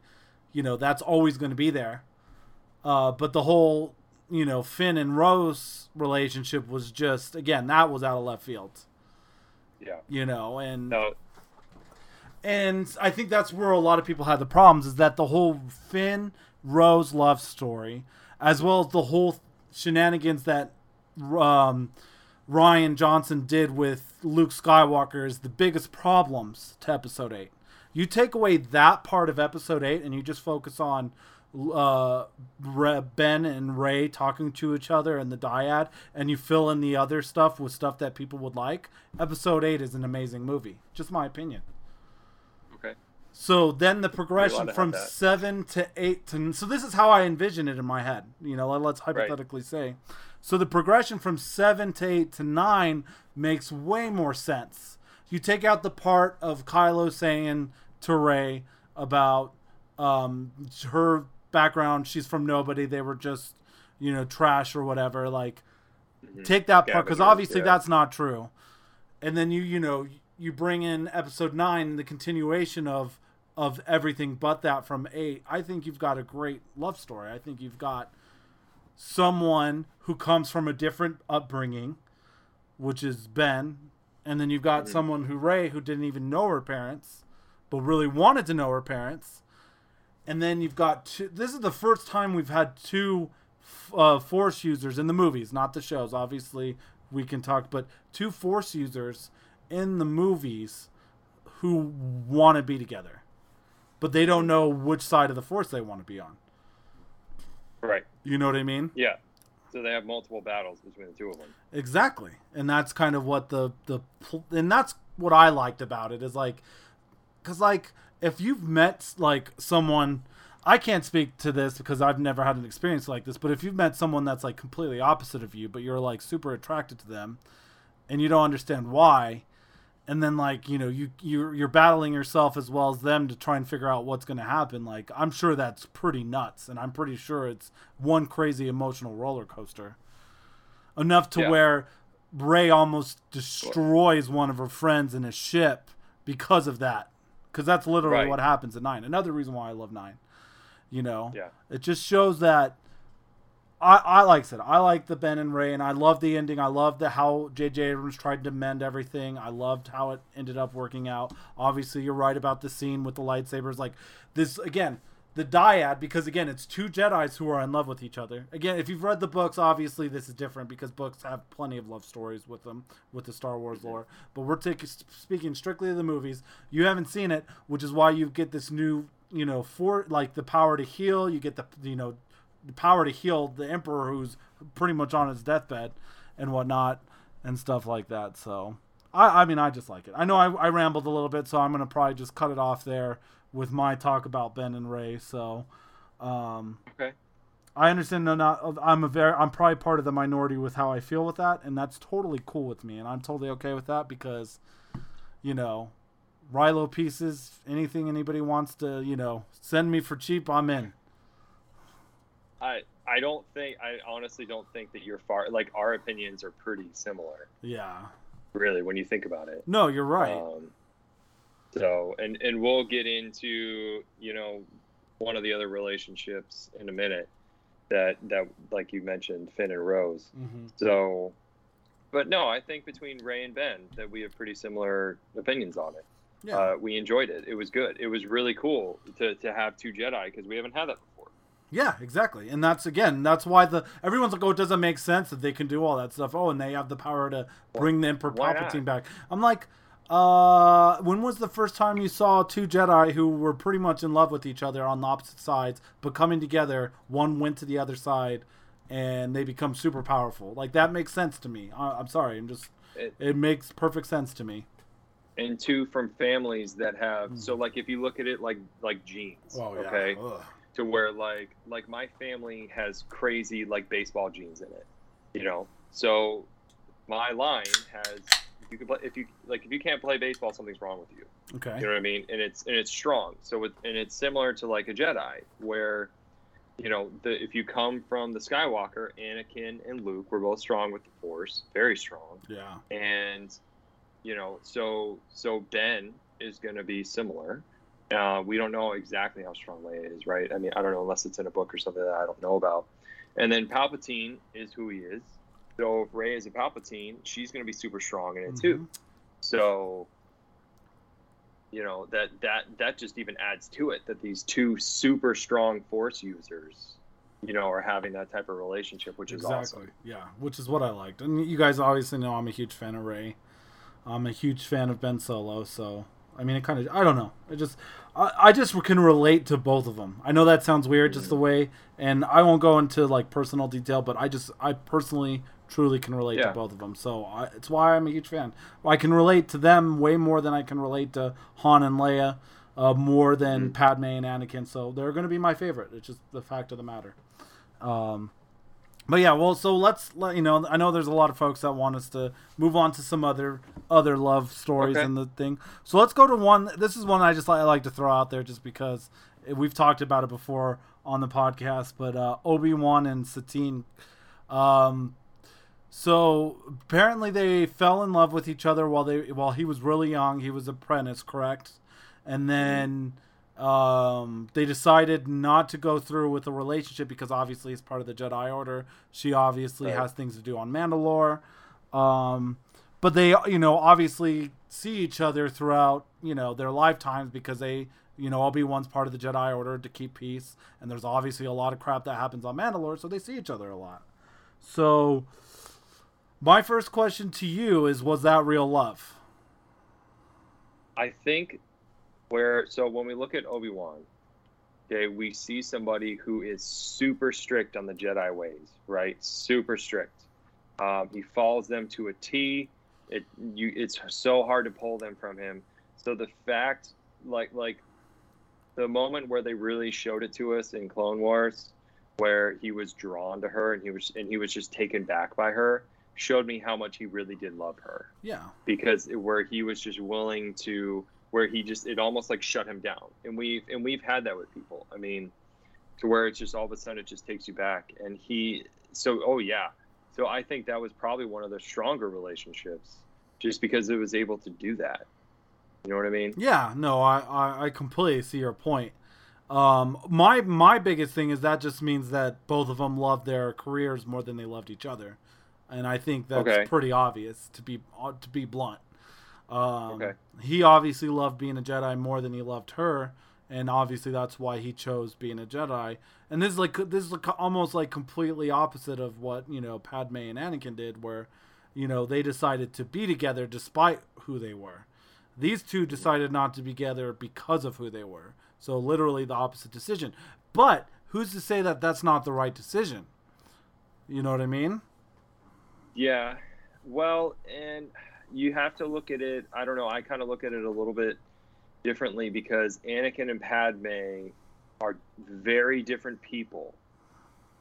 you know, that's always going to be there. Uh, but the whole, you know, Finn and Rose relationship was just again that was out of left field. Yeah. You know, and no, and I think that's where a lot of people had the problems is that the whole Finn Rose love story, as well as the whole shenanigans that um, Rian Johnson did with Luke Skywalker, is the biggest problems to Episode Eight. You take away that part of Episode Eight, and you just focus on uh, Ben and Rey talking to each other and the dyad, and you fill in the other stuff with stuff that people would like. Episode Eight is an amazing movie. Just my opinion. So then the progression from seven to eight to so this is how I envision it in my head. You know, let's hypothetically right. say. So the progression from seven to eight to nine makes way more sense. You take out the part of Kylo saying to Rey about um, her background. She's from nobody. They were just you know trash or whatever. Like mm-hmm. take that part because obviously yeah. that's not true. And then you you know you bring in episode nine, the continuation of of everything but that from eight, I think you've got a great love story. I think you've got someone who comes from a different upbringing, which is Ben, and then you've got mm-hmm. someone who Rey who didn't even know her parents, but really wanted to know her parents, and then you've got two. This is the first time we've had two uh, Force users in the movies, not the shows. Obviously, we can talk, but two Force users in the movies who want to be together but they don't know which side of the force they want to be on. Right. You know what I mean? Yeah. So they have multiple battles between the two of them. Exactly, and that's kind of what the the and that's what I liked about it is like, because like if you've met like someone, I can't speak to this because I've never had an experience like this, but if you've met someone that's like completely opposite of you, but you're like super attracted to them, and you don't understand why, and then like you know you you're, you're battling yourself as well as them to try and figure out what's going to happen. Like i'm sure that's pretty nuts and i'm pretty sure it's one crazy emotional roller coaster. Enough to yeah. where Rey almost destroys one of her friends in a ship because of that. Because that's literally right. what happens in nine. Another reason why i love nine you know? Yeah. It just shows that I, I like said, I like the Ben and Rey, and I love the ending. I love the how J.J. Abrams tried to mend everything. I loved how it ended up working out. Obviously, you're right about the scene with the lightsabers. Like this again, the dyad, because again, it's two Jedi's who are in love with each other. Again, if you've read the books, obviously this is different because books have plenty of love stories with them with the Star Wars lore. But we're taking speaking strictly of the movies. You haven't seen it, which is why you get this new you know for like the power to heal you get the you know the power to heal the emperor who's pretty much on his deathbed and whatnot and stuff like that. So I, I mean, I just like it. I know I, I rambled a little bit, so I'm gonna probably just cut it off there with my talk about Ben and Ray. So, um, okay. I understand. No, not I'm a very. I'm probably part of the minority with how I feel with that, and that's totally cool with me, and I'm totally okay with that because, you know, Reylo pieces. Anything anybody wants to, you know, send me for cheap, I'm in. I I don't think I honestly don't think that you're far. Like our opinions are pretty similar. Yeah. Really, when you think about it. No, you're right. Um, so, and and we'll get into you know one of the other relationships in a minute that that like you mentioned Finn and Rose. Mm-hmm. So, but no, I think between Rey and Ben that we have pretty similar opinions on it. Yeah. Uh, we enjoyed it. It was good. It was really cool to to have two Jedi because we haven't had that before. Yeah, exactly. And that's again, that's why the everyone's like, oh, it doesn't make sense that they can do all that stuff. Oh, and they have the power to bring the Emperor why not? Palpatine back. I'm like, uh, when was the first time you saw two Jedi who were pretty much in love with each other on the opposite sides, but coming together? One went to the other side, and they become super powerful. Like that makes sense to me. I, I'm sorry, I'm just. It- It makes perfect sense to me. and two from families that have so like if you look at it like like genes okay Ugh. To where like like my family has crazy like baseball genes in it you know? So my line has you can play if you like if you can't play baseball something's wrong with you. Okay. you know what i mean? And it's and it's strong. So with, and it's similar to like a jedi where you know the if you come from the skywalker anakin and luke were both strong with the force very strong. Yeah. and you know so so ben is going to be similar uh, we don't know exactly how strong leia is right i mean i don't know unless it's in a book or something that i don't know about and then palpatine is who he is so if rey is a palpatine she's going to be super strong in it too Mhm. so you know that that that just even adds to it that these two super strong force users you know are having that type of relationship which is exactly. awesome Yeah, which is what I liked. And you guys obviously know I'm a huge fan of Rey. I'm a huge fan of Ben Solo, so I mean, it kind of I don't know. I just I, I just can relate to both of them. I know that sounds weird, just the way, and I won't go into like personal detail, but I just I personally truly can relate Yeah. to both of them. So I, it's why I'm a huge fan. I can relate to them way more than I can relate to Han and Leia, uh, more than Mhm. Padme and Anakin. So they're going to be my favorite. It's just the fact of the matter. Um, but yeah, well, so let's let you know. I know there's a lot of folks that want us to move on to some other other love stories Okay. and the thing. So let's go to one. This is one I just like, I like to throw out there just because we've talked about it before on the podcast. But uh, Obi Wan and Satine. Um, so apparently they fell in love with each other while they while he was really young. He was apprentice, correct? And then um, they decided not to go through with the relationship because obviously it's part of the Jedi Order. She obviously Right. has things to do on Mandalore. Um, but they, you know, obviously see each other throughout, you know, their lifetimes because they, you know, Obi Wan's part of the Jedi Order to keep peace, and there's obviously a lot of crap that happens on Mandalore, so they see each other a lot. So, my first question to you is: Was that real love? I think where so when we look at Obi Wan, okay, we see somebody who is super strict on the Jedi ways, right? Super strict. Um, he follows them to a T. It you it's so hard to pull them from him. So the fact, like like the moment where they really showed it to us in Clone Wars, where he was drawn to her and he was and he was just taken back by her, showed me how much he really did love her Yeah, because where he was just willing to where he just it almost like shut him down and we've and we've had that with people i mean to where it's just all of a sudden it just takes you back and he so oh yeah so i think that was probably one of the stronger relationships just because it was able to do that you know what i mean yeah. No, I, I, I completely see your point. Um, my my biggest thing is that just means that both of them loved their careers more than they loved each other, and I think that's Okay. pretty obvious to be to be blunt. Um, Okay. He obviously loved being a Jedi more than he loved her, and obviously that's why he chose being a Jedi. And this is like this is like almost like completely opposite of what you know Padme and Anakin did, where you know they decided to be together despite who they were. These two decided not to be together because of who they were. So literally the opposite decision. But who's to say that that's not the right decision? You know what I mean? Yeah. Well, and you have to look at it. I don't know. I kind of look at it a little bit differently because Anakin and Padme are very different people.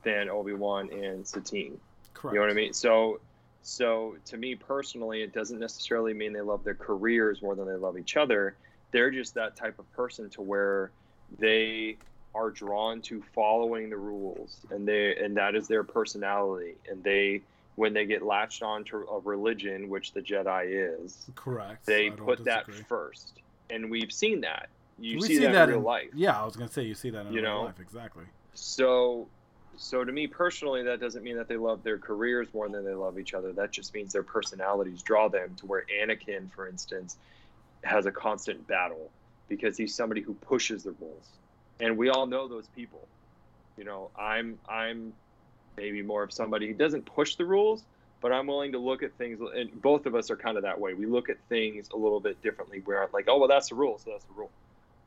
than Obi Wan and Satine. Correct. You know what I mean? So, so to me personally, it doesn't necessarily mean they love their careers more than they love each other. They're just that type of person to where they are drawn to following the rules, and they and that is their personality. And they, when they get latched onto a religion, which the Jedi is, Correct. they put that first, and we've seen that. You we see, that, in real life. Yeah, I was gonna say you see that in You real know? life exactly. So, so to me personally, that doesn't mean that they love their careers more than they love each other. That just means their personalities draw them to where Anakin, for instance, has a constant battle because he's somebody who pushes the rules, and we all know those people. You know, I'm I'm maybe more of somebody who doesn't push the rules, but I'm willing to look at things. And both of us are kind of that way. We look at things a little bit differently. Where like, oh well, that's the rule, so that's the rule.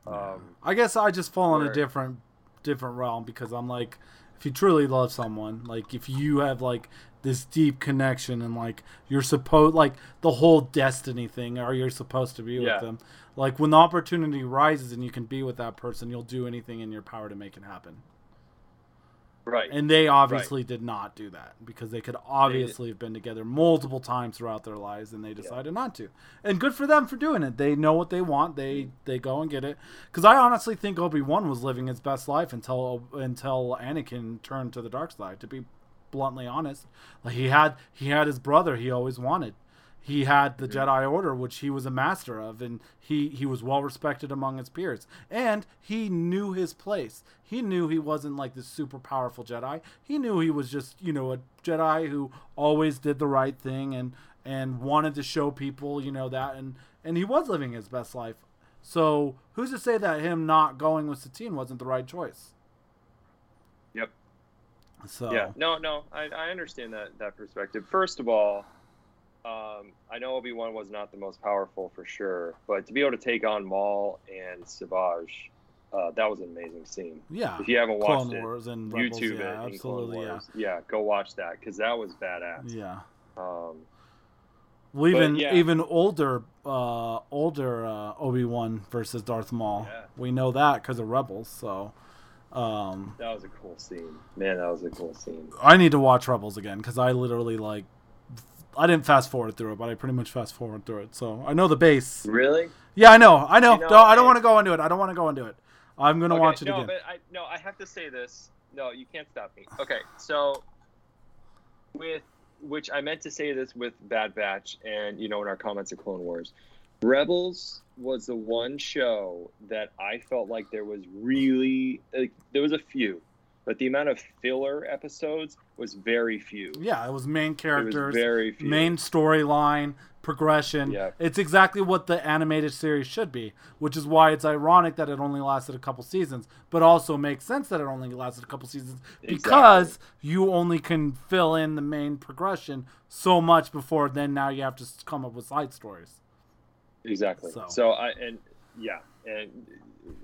Um, I guess I just fall in a different different realm because I'm like, if you truly love someone, like if you have like this deep connection and like you're supposed like the whole destiny thing, or you're supposed to be Yeah. with them. Like when the opportunity rises and you can be with that person, you'll do anything in your power to make it happen. Right. And they obviously did not do that because they could obviously have been together multiple times throughout their lives and they decided not to. And good for them for doing it. They know what they want. They mm-hmm. they go and get it. Cuz I honestly think Obi-Wan was living his best life until until Anakin turned to the dark side to be bluntly honest. Like he had he had his brother he always wanted. He had the Jedi Order, which he was a master of, and he, he was well respected among his peers. And he knew his place. He knew he wasn't like this super powerful Jedi. He knew he was just, you know, a Jedi who always did the right thing and and wanted to show people, you know, that and and he was living his best life. So who's to say that him not going with Satine wasn't the right choice? Yep. So Yeah, no, no, I, I understand that that perspective. First of all, um, I know Obi Wan was not the most powerful for sure, but to be able to take on Maul and Savage, uh, that was an amazing scene. yeah. If you haven't watched Clone it, Wars and Rebels, YouTube yeah, it. absolutely, yeah. Yeah, go watch that because that was badass. Yeah. Um, Well, But, even yeah. even older, uh, older uh, Obi Wan versus Darth Maul. Yeah. We know that because of Rebels. So, um, that was a cool scene. Man, that was a cool scene. I need to watch Rebels again because I literally like, I didn't fast forward through it, but I pretty much fast forward through it. So I know the base. Really? Yeah, I know, I know. You know, no, I don't want to go into it. I don't want to go into it. I'm gonna Okay, watch it no, again. but I no, I have to say this. No, you can't stop me. Okay, so with which I meant to say this with Bad Batch and you know in our comments of Clone Wars, Rebels was the one show that I felt like there was really like there was a few, but the amount of filler episodes was very few. Yeah, it was main It was characters, very few. main storyline progression. Yeah. It's exactly what the animated series should be, which is why it's ironic that it only lasted a couple seasons, but also makes sense that it only lasted a couple seasons because you only can fill in the main progression so much before then now you have to come up with side stories. Exactly. So. So. I and yeah, and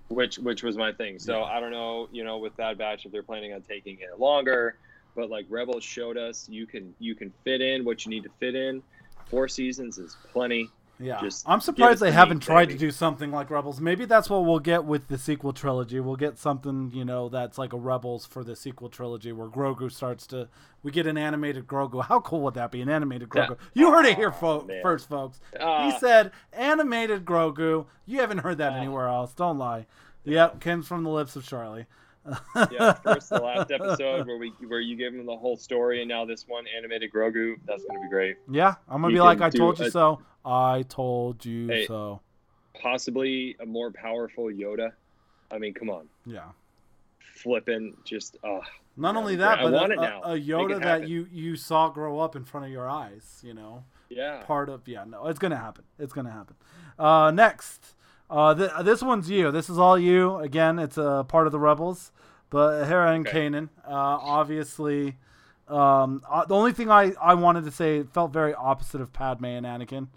which which was my thing. So Yeah. I don't know, you know, with Bad Batch if they're planning on taking it longer, but like Rebels showed us, you can you can fit in what you need to fit in. Four seasons is plenty. Yeah. Just I'm surprised they haven't meat, tried to do something like Rebels. Maybe that's what we'll get with the sequel trilogy. We'll get something, you know, that's like a Rebels for the sequel trilogy where Grogu starts to we get an animated Grogu. How cool would that be? An animated Yeah. Grogu. You heard it here fo- man. first, folks. Ah. he said animated Grogu. You haven't heard that Ah. anywhere else. Don't lie. Yep, comes from the lips of Charlie. Yeah, first the last episode where we where you gave him the whole story and now this one animated Grogu, that's gonna be great. Yeah, I'm gonna You be like, I told you a- so. I told you Hey. so. Possibly a more powerful Yoda. I mean, come on. Yeah. Flipping just uh Not only that, I but want a, it now. a, Yoda that happen. you you saw grow up in front of your eyes. You know, yeah. part of yeah. No, it's gonna happen. It's gonna happen. Uh, next, uh, th- this one's you. This is all you. Again, it's a part of the rebels, but Hera and Okay. Kanan. Uh, obviously, um, uh, the only thing I I wanted to say felt very opposite of Padme and Anakin,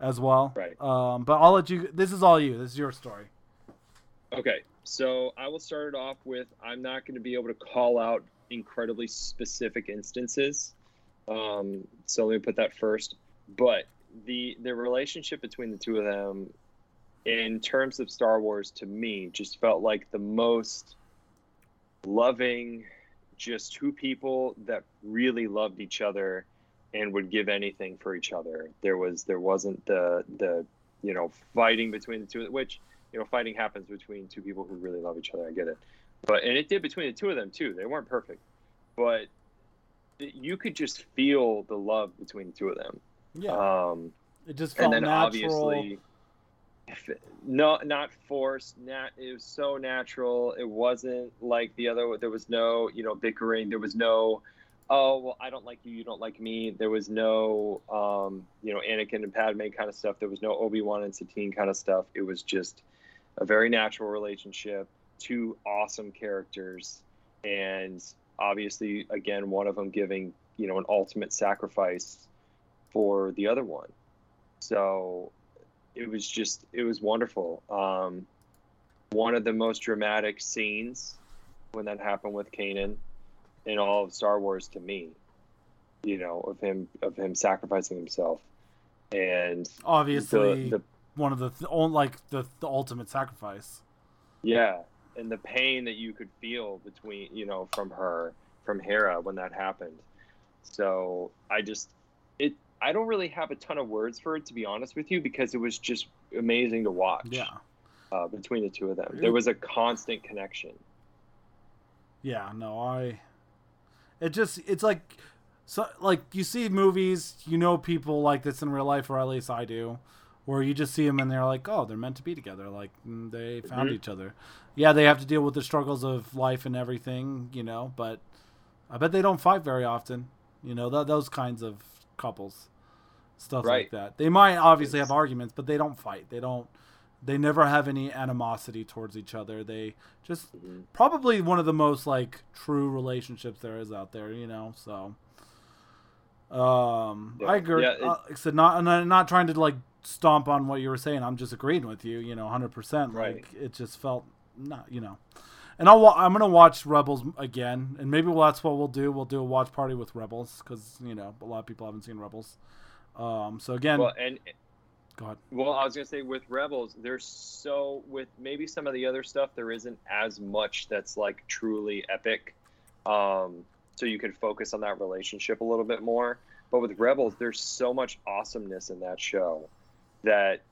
as well. Right. Um, but I'll let you. This is all you. This is your story. Okay, so I will start it off with I'm not going to be able to call out incredibly specific instances. Um, so let me put that first. But the the relationship between the two of them, in terms of Star Wars, to me, just felt like the most loving, just two people that really loved each other and would give anything for each other. There was there wasn't the the you know fighting between the two, which you know fighting happens between two people who really love each other. I get it, but and it did between the two of them too. They weren't perfect, but you could just feel the love between the two of them. Yeah. Um, it just felt and then natural. obviously no not forced. Nat it was so natural. It wasn't like the other there was no you know bickering. There was no oh well i don't like you you don't like me. There was no um you know anakin and padme kind of stuff. There was no obi-wan and satine kind of stuff. It was just a very natural relationship two awesome characters and obviously again one of them giving you know an ultimate sacrifice for the other one. So it was just it was wonderful. Um, one of the most dramatic scenes when that happened with Kanan in all of Star Wars to me, you know, of him of him sacrificing himself, and obviously the, the one of the th- like the the ultimate sacrifice. yeah, and the pain that you could feel between you know from her from Hera when that happened. So I just I don't really have a ton of words for it to be honest with you because it was just amazing to watch. Yeah. Uh, between the two of them, there was a constant connection. Yeah, no, I. It just it's like, so like you see movies, you know people like this in real life, or at least I do, where you just see them and they're like, oh, they're meant to be together, like mm, they found Mhm. each other. Yeah, they have to deal with the struggles of life and everything, you know, but I bet they don't fight very often. You know, th- those kinds of couples, stuff like that. They might obviously have arguments, but they don't fight. They don't. They never have any animosity towards each other. They just Mhm. probably one of the most like true relationships there is out there. You know, so. Um, Yeah. I agree. Yeah, it- uh, said, not, and I'm not trying to like stomp on what you were saying. I'm just agreeing with you. You know, hundred percent. Right. Like it just felt not. You know, and I'll I'm gonna watch Rebels again, and maybe that's what we'll do. We'll do a watch party with Rebels because you know a lot of people haven't seen Rebels. Um, so again, Well, and go ahead. well, I was gonna say with Rebels, there's so with maybe some of the other stuff, there isn't as much that's like truly epic. Um, so you can focus on that relationship a little bit more. But with Rebels, there's so much awesomeness in that show that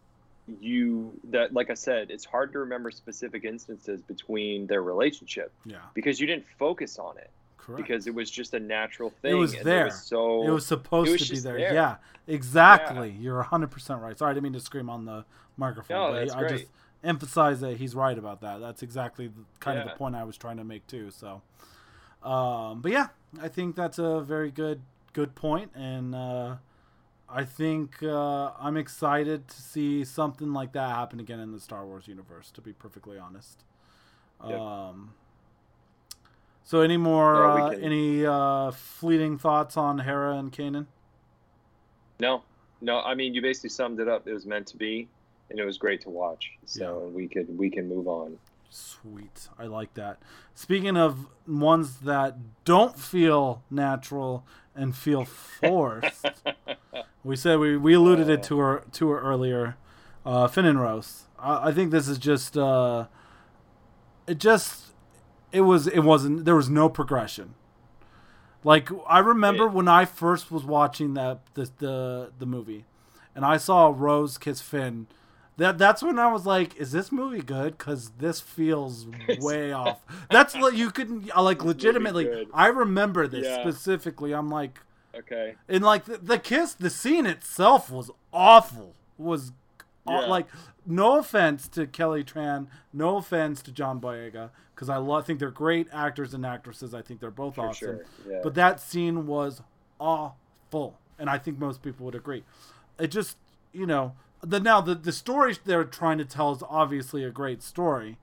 you that like I said, it's hard to remember specific instances between their relationship Yeah, because you didn't focus on it correct. because it was just a natural thing. It was there. so it was supposed it was to be there. there. Yeah, exactly. You're 100% right. Sorry, I didn't mean to scream on the microphone. No, but that's I great. just emphasize that he's right about that. That's exactly the, kind of the point I was trying to make too. So, um, but yeah, I think that's a very good good point, and uh, I think uh, I'm excited to see something like that happen again in the Star Wars universe. To be perfectly honest. Yep. Um, so, any more Yeah, we uh, any uh, fleeting thoughts on Hera and Kanan? No, no. I mean, you basically summed it up. It was meant to be, and it was great to watch. So we could we can move on. Sweet. I like that. Speaking of ones that don't feel natural and feel forced, we said we, we alluded it to her to her earlier. Uh, Finn and Rose. I, I think this is just uh, it just it was it wasn't there was no progression. Like I remember Yeah. when I first was watching that the the the movie, and I saw Rose kiss Finn. That that's when I was like, "Is this movie good?" Because this feels way off. That's what you couldn't uh, like. Legitimately. I remember this Yeah. specifically. I'm like, Okay. and like the, the kiss, the scene itself was awful. Was uh, aw- like no offense to Kelly Tran, no offense to John Boyega, because I lo- think they're great actors and actresses. I think they're both For awesome. sure. Yeah. But that scene was awful, and I think most people would agree. It just, you know, the now the the story they're trying to tell is obviously a great story,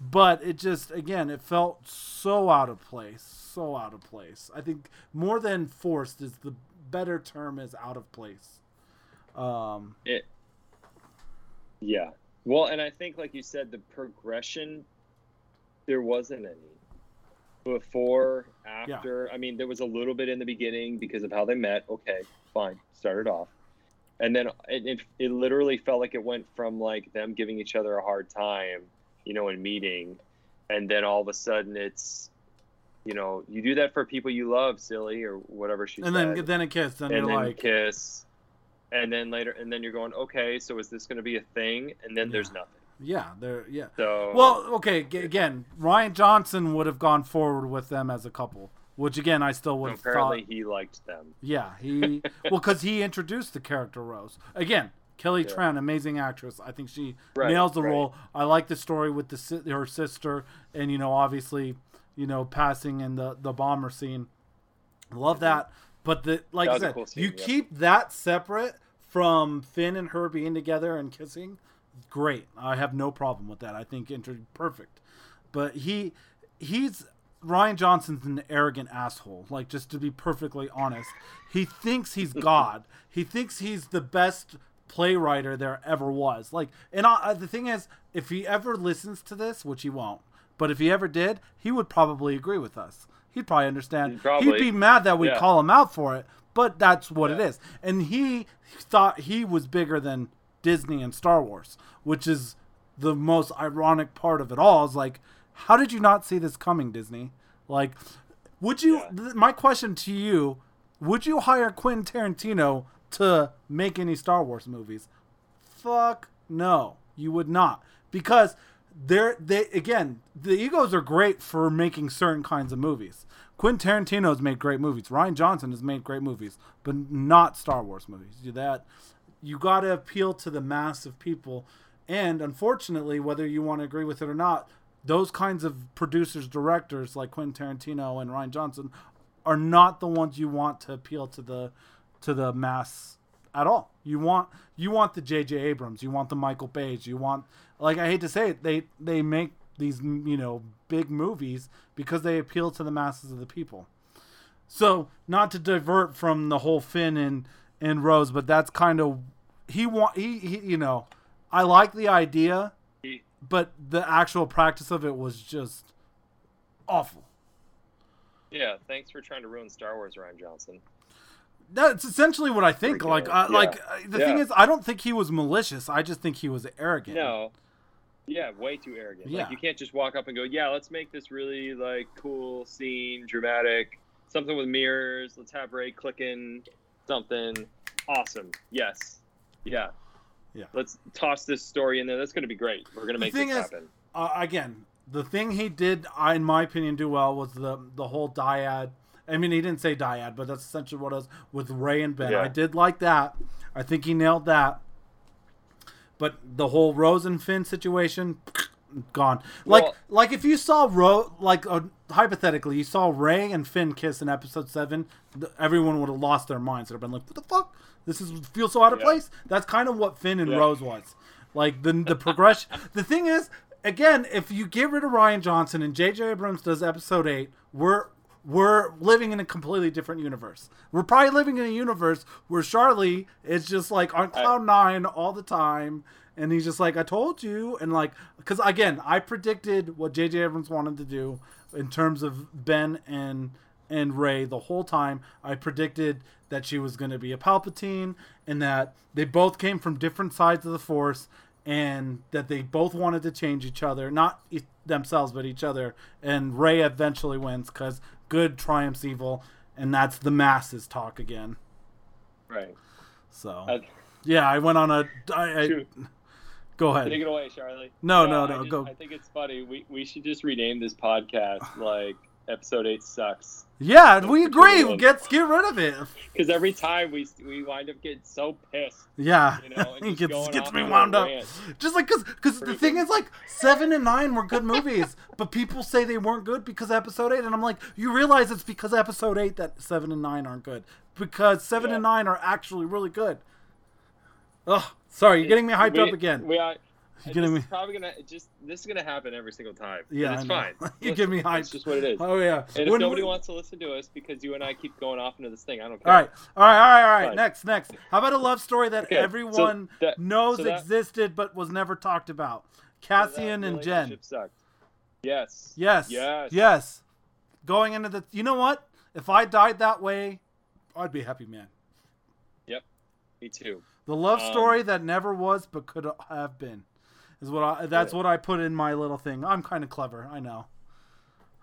but it just again it felt so out of place, so out of place. I think more than forced is the better term is out of place. Um, It. Yeah. Well, and I think, like you said, the progression there wasn't any before, after. I mean, there was a little bit in the beginning because of how they met. Okay, fine, started off, and then it, it it literally felt like it went from like them giving each other a hard time, you know, in meeting, and then all of a sudden it's you know, you do that for people you love, silly or whatever she and said. then then a kiss, then and you're then like, kiss, and then later, and then you're going, okay, so is this going to be a thing? And then there's nothing. Yeah, they're yeah. So Well, okay, g- again, Rian Johnson would have gone forward with them as a couple, which again I still would have thought. apparently he liked them. Yeah, he well because he introduced the character Rose again. Kelly Yeah. Tran, amazing actress. I think she Right, nails the right. role. I like the story with the her sister, and you know, obviously, you know, passing in the the bomber scene. Love mm-hmm. that. But the like I said, cool scene, you yeah. keep that separate from Finn and her being together and kissing. Great. I have no problem with that. I think inter- perfect. But he he's Rian Johnson's an arrogant asshole. Like just to be perfectly honest, he thinks he's God. he thinks he's the best playwriter there ever was. Like, and I, the thing is, if he ever listens to this, which he won't, but if he ever did, he would probably agree with us. He'd probably understand. He'd probably. He'd be mad that we Yeah. call him out for it, but that's what it Yeah. is. And he thought he was bigger than Disney and Star Wars, which is the most ironic part of it all. Is like, how did you not see this coming, Disney? Like, would you? Yeah. th- my question to you: Would you hire Quentin Tarantino to make any Star Wars movies? Fuck no, you would not, because they're they again the egos are great for making certain kinds of movies. Quentin Tarantino has made great movies. Rian Johnson has made great movies, but not Star Wars movies. Do that. You got to appeal to the mass of people, and unfortunately, whether you want to agree with it or not, those kinds of producers, directors like Quentin Tarantino and Rian Johnson are not the ones you want to appeal to the to the mass at all. You want you want the J.J. Abrams, you want the Michael Bay's, you want like I hate to say it, they they make these you know big movies because they appeal to the masses of the people. So not to divert from the whole Finn and and Rose, but that's kind of he want he, he you know I like the idea, but the actual practice of it was just awful. Yeah, thanks for trying to ruin Star Wars, Rian Johnson. That's essentially what I think. Freaking Like. I, like Yeah. uh, the Yeah. thing is, I don't think he was malicious. I just think he was arrogant. No. Yeah, way too arrogant. Yeah. Like you can't just walk up and go, "Yeah, let's make this really like cool scene, dramatic, something with mirrors. Let's have Rey clicking something awesome." Yes. Yeah. Yeah. Let's toss this story in there. That's going to be great. We're going to make this is- happen. Uh, again, the thing he did, I, in my opinion, do well was the the whole dyad. I mean, he didn't say dyad, but that's essentially what it was with Rey and Ben. Yeah. I did like that. I think he nailed that. But the whole Rose and Finn situation, gone. Like, Well- like if you saw Ro, like uh, hypothetically, you saw Rey and Finn kiss in episode seven, everyone would have lost their minds. They'd have been like, "What the fuck? This is feels so out of Yeah. place." That's kind of what Finn and Yeah. Rose was. Like the the progression. the thing is, again, if you get rid of Rian Johnson and J.J. Abrams does episode eight, we're we're living in a completely different universe. We're probably living in a universe where Charlie is just like on cloud nine all the time, and he's just like, "I told you," and like, because again, I predicted what J.J. Abrams wanted to do in terms of Ben and and Rey the whole time. I predicted that she was going to be a Palpatine, and that they both came from different sides of the Force, and that they both wanted to change each other, not e- themselves but each other. And Rey eventually wins because good triumphs evil, and that's the masses talk again. Right. So yeah, I went on a. I, I. go ahead. Take it away, Charlie. No, no, I no, just- go. I think it's funny. We we should just rename this podcast like episode eight sucks. Yeah, we agree. Get get rid of it. Because every time we we wind up getting so pissed. Yeah, You know, it gets, gets me wound up. rant. Just like because because the thing is like seven and nine were good movies, but people say they weren't good because of episode eight, and I'm like, you realize it's because of episode eight that seven and nine aren't good because seven Yeah. and nine are actually really good. Ugh, sorry, you're getting me hyped we, up again. We are. You're getting me. probably gonna just this is gonna happen every single time. Yeah, it's fine. you give me hype. It's just what it is. Oh yeah. And if When- nobody when- wants to listen to us because you and I keep going off into this thing, I don't care. All right, all right, all right, all right. Fine. Next, next. How about a love story that Okay, so everyone that- knows so that- existed but was never talked about? So Cassian and Jyn. Sucked. Yes. Yes. Yes. Yes. Going into the, you know what? If I died that way, I'd be a happy man. Yep. Me too. The love Um, story that never was but could have been, is what I. That's what I put in my little thing. I'm kind of clever. I know.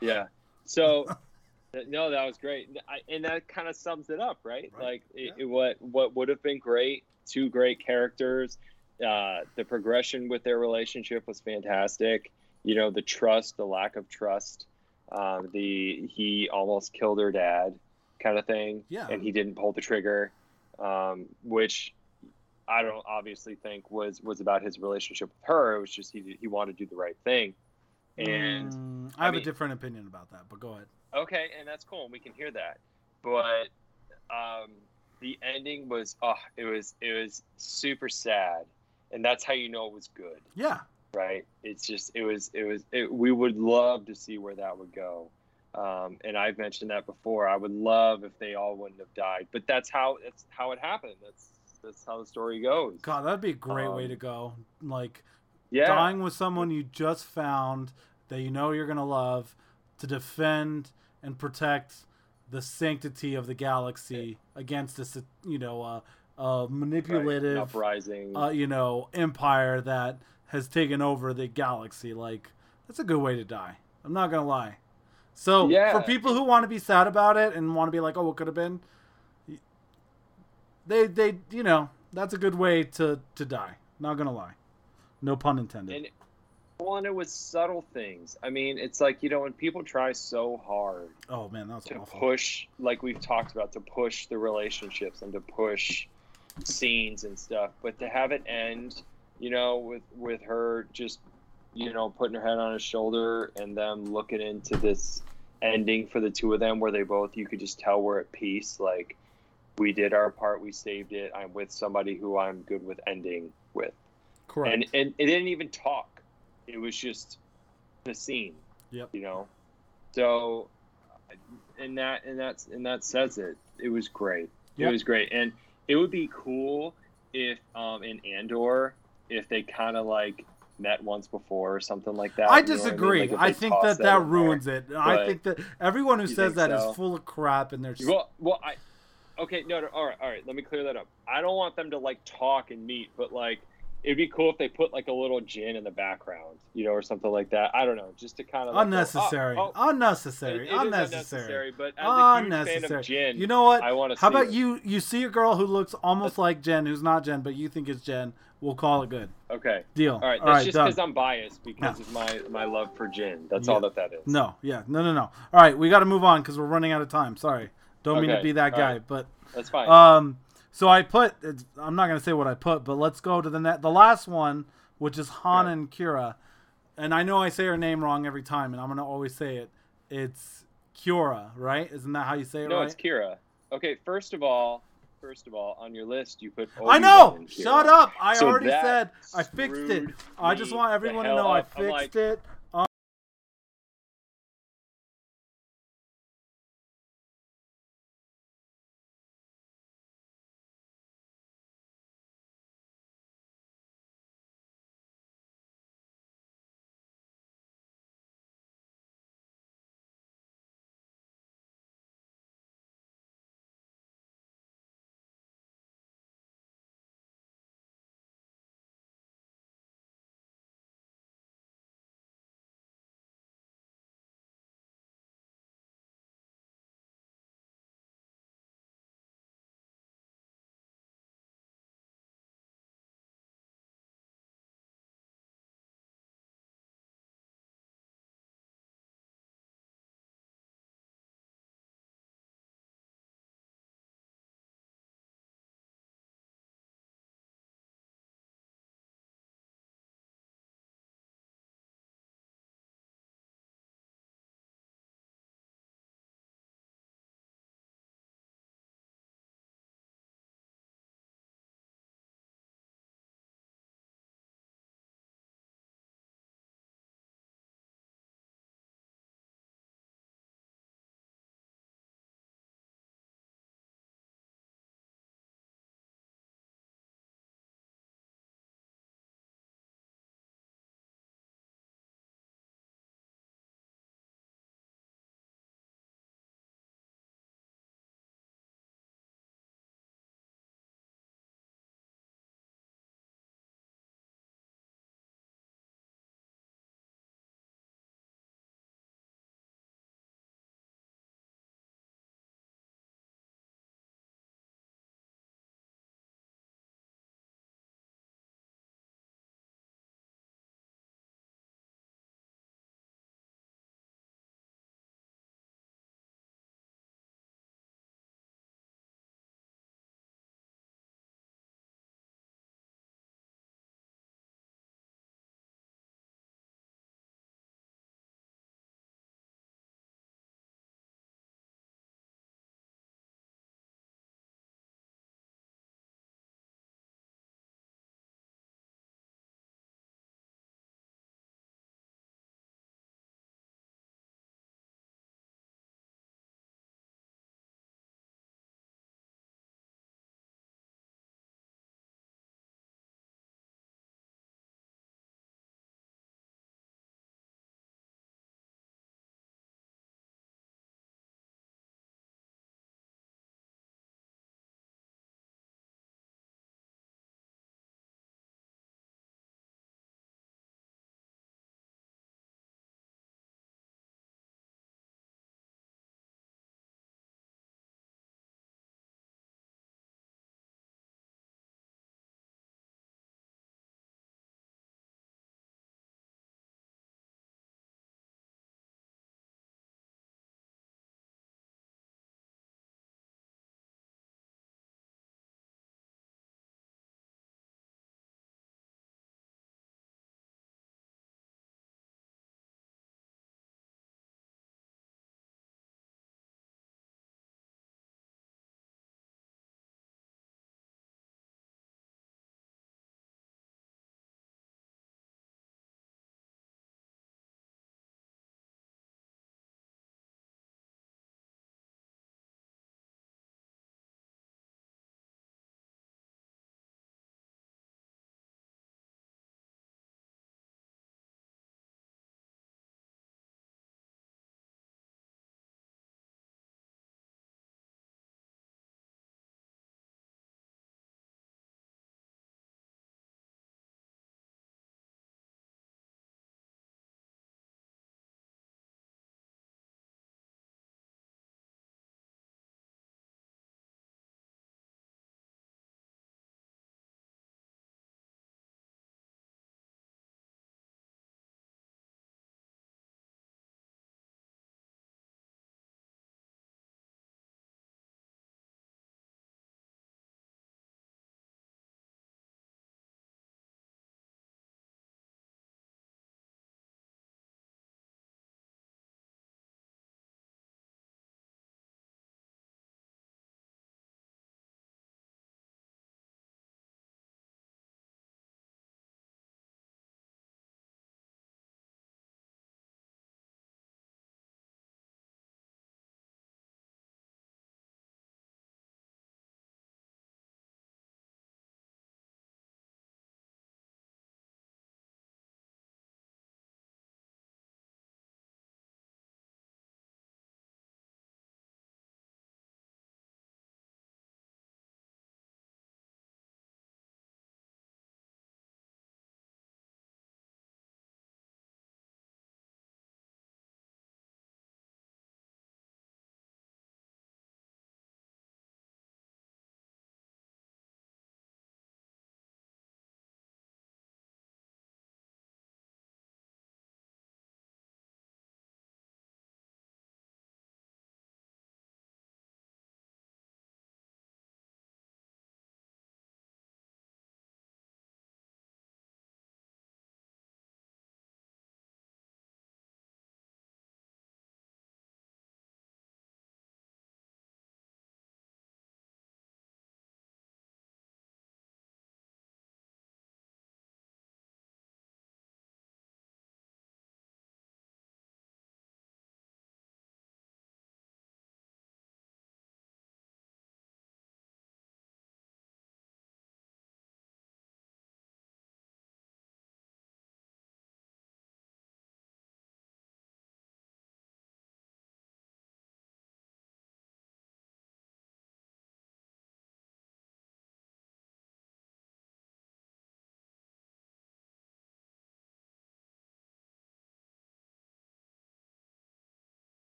Yeah. So No, that was great, I, and that kind of sums it up, right? Right. Like it, Yeah. it, what what would have been great, two great characters. Uh, the progression with their relationship was fantastic. You know, the trust, the lack of trust, um, the he almost killed her dad, kind of thing, Yeah. and he didn't pull the trigger, um, which I don't obviously think was was about his relationship with her. It was just he he wanted to do the right thing, and. Mm, I I have a different opinion about that, but go ahead. Okay, and that's cool. And we can hear that. But um, the ending was oh, it was it was super sad, and that's how you know it was good, Yeah. right? It's just it was it was it, we would love to see where that would go. Um, and I've mentioned that before. I would love if they all wouldn't have died, but that's how that's how it happened. That's that's how the story goes. God, that'd be a great way Um, to go. Like yeah, dying with someone you just found that you know you're gonna love to defend and protect the sanctity of the galaxy against this, you know, uh, uh, right. Manipulative, uprising. uh, you know, empire that has taken over the galaxy. Like that's a good way to die. I'm not gonna lie. So Yeah. for people who want to be sad about it and want to be like, oh, what could have been, they they you know that's a good way to to die. Not gonna lie. No pun intended. and well, and it was subtle things. I mean, it's like you know when people try so hard oh man, that's to awful. push like we've talked about to push the relationships and to push scenes and stuff but to have it end you know with with her just you know putting her head on his shoulder and them looking into this ending for the two of them where they both you could just tell we're at peace like we did our part we saved it i'm with somebody who i'm good with ending with Correct. and and it didn't even talk it was just the scene Yep. you know so and that and that's and that says it it was great Yep. it was great and it would be cool if um in andor if they kind of like met once before or something like that I you know disagree. mean? Like, I think toss that that in there. ruins it. I think that everyone who says that is so? full of crap and they're just, well well i okay no, no all right all right let me clear that up i don't want them to like talk and meet but like it'd be cool if they put like a little Jyn in the background you know or something like that i don't know just to kind of like, go, unnecessary. oh, oh, unnecessary. It- it is unnecessary. But as a huge fan Unnecessary. Jyn, You know what? I want to. How about you? You see a girl who looks almost like Jyn, who's not Jyn, but you think is Jyn. We'll call it good. Okay. Deal. All right. All That's right. just because I'm biased because No. of my my love for Jyn. That's Yeah. all that that is. No. Yeah. No. No. No. All right. We got to move on because we're running out of time. Sorry. Don't mean to be that all guy, right. but That's fine. Um, so I put. It's, I'm not gonna say what I put, but let's go to the net. The last one, which is Han Yeah. and Kira, and I know I say her name wrong every time, and I'm gonna always say it. It's Kira, right? Isn't that how you say it? no, right? it's Kira. Okay. First of all, first of all, on your list you put. I know. Obi-Wan and Kira. Shut up. I So already said I fixed it. I just want everyone to know I up. I'm fixed like, it.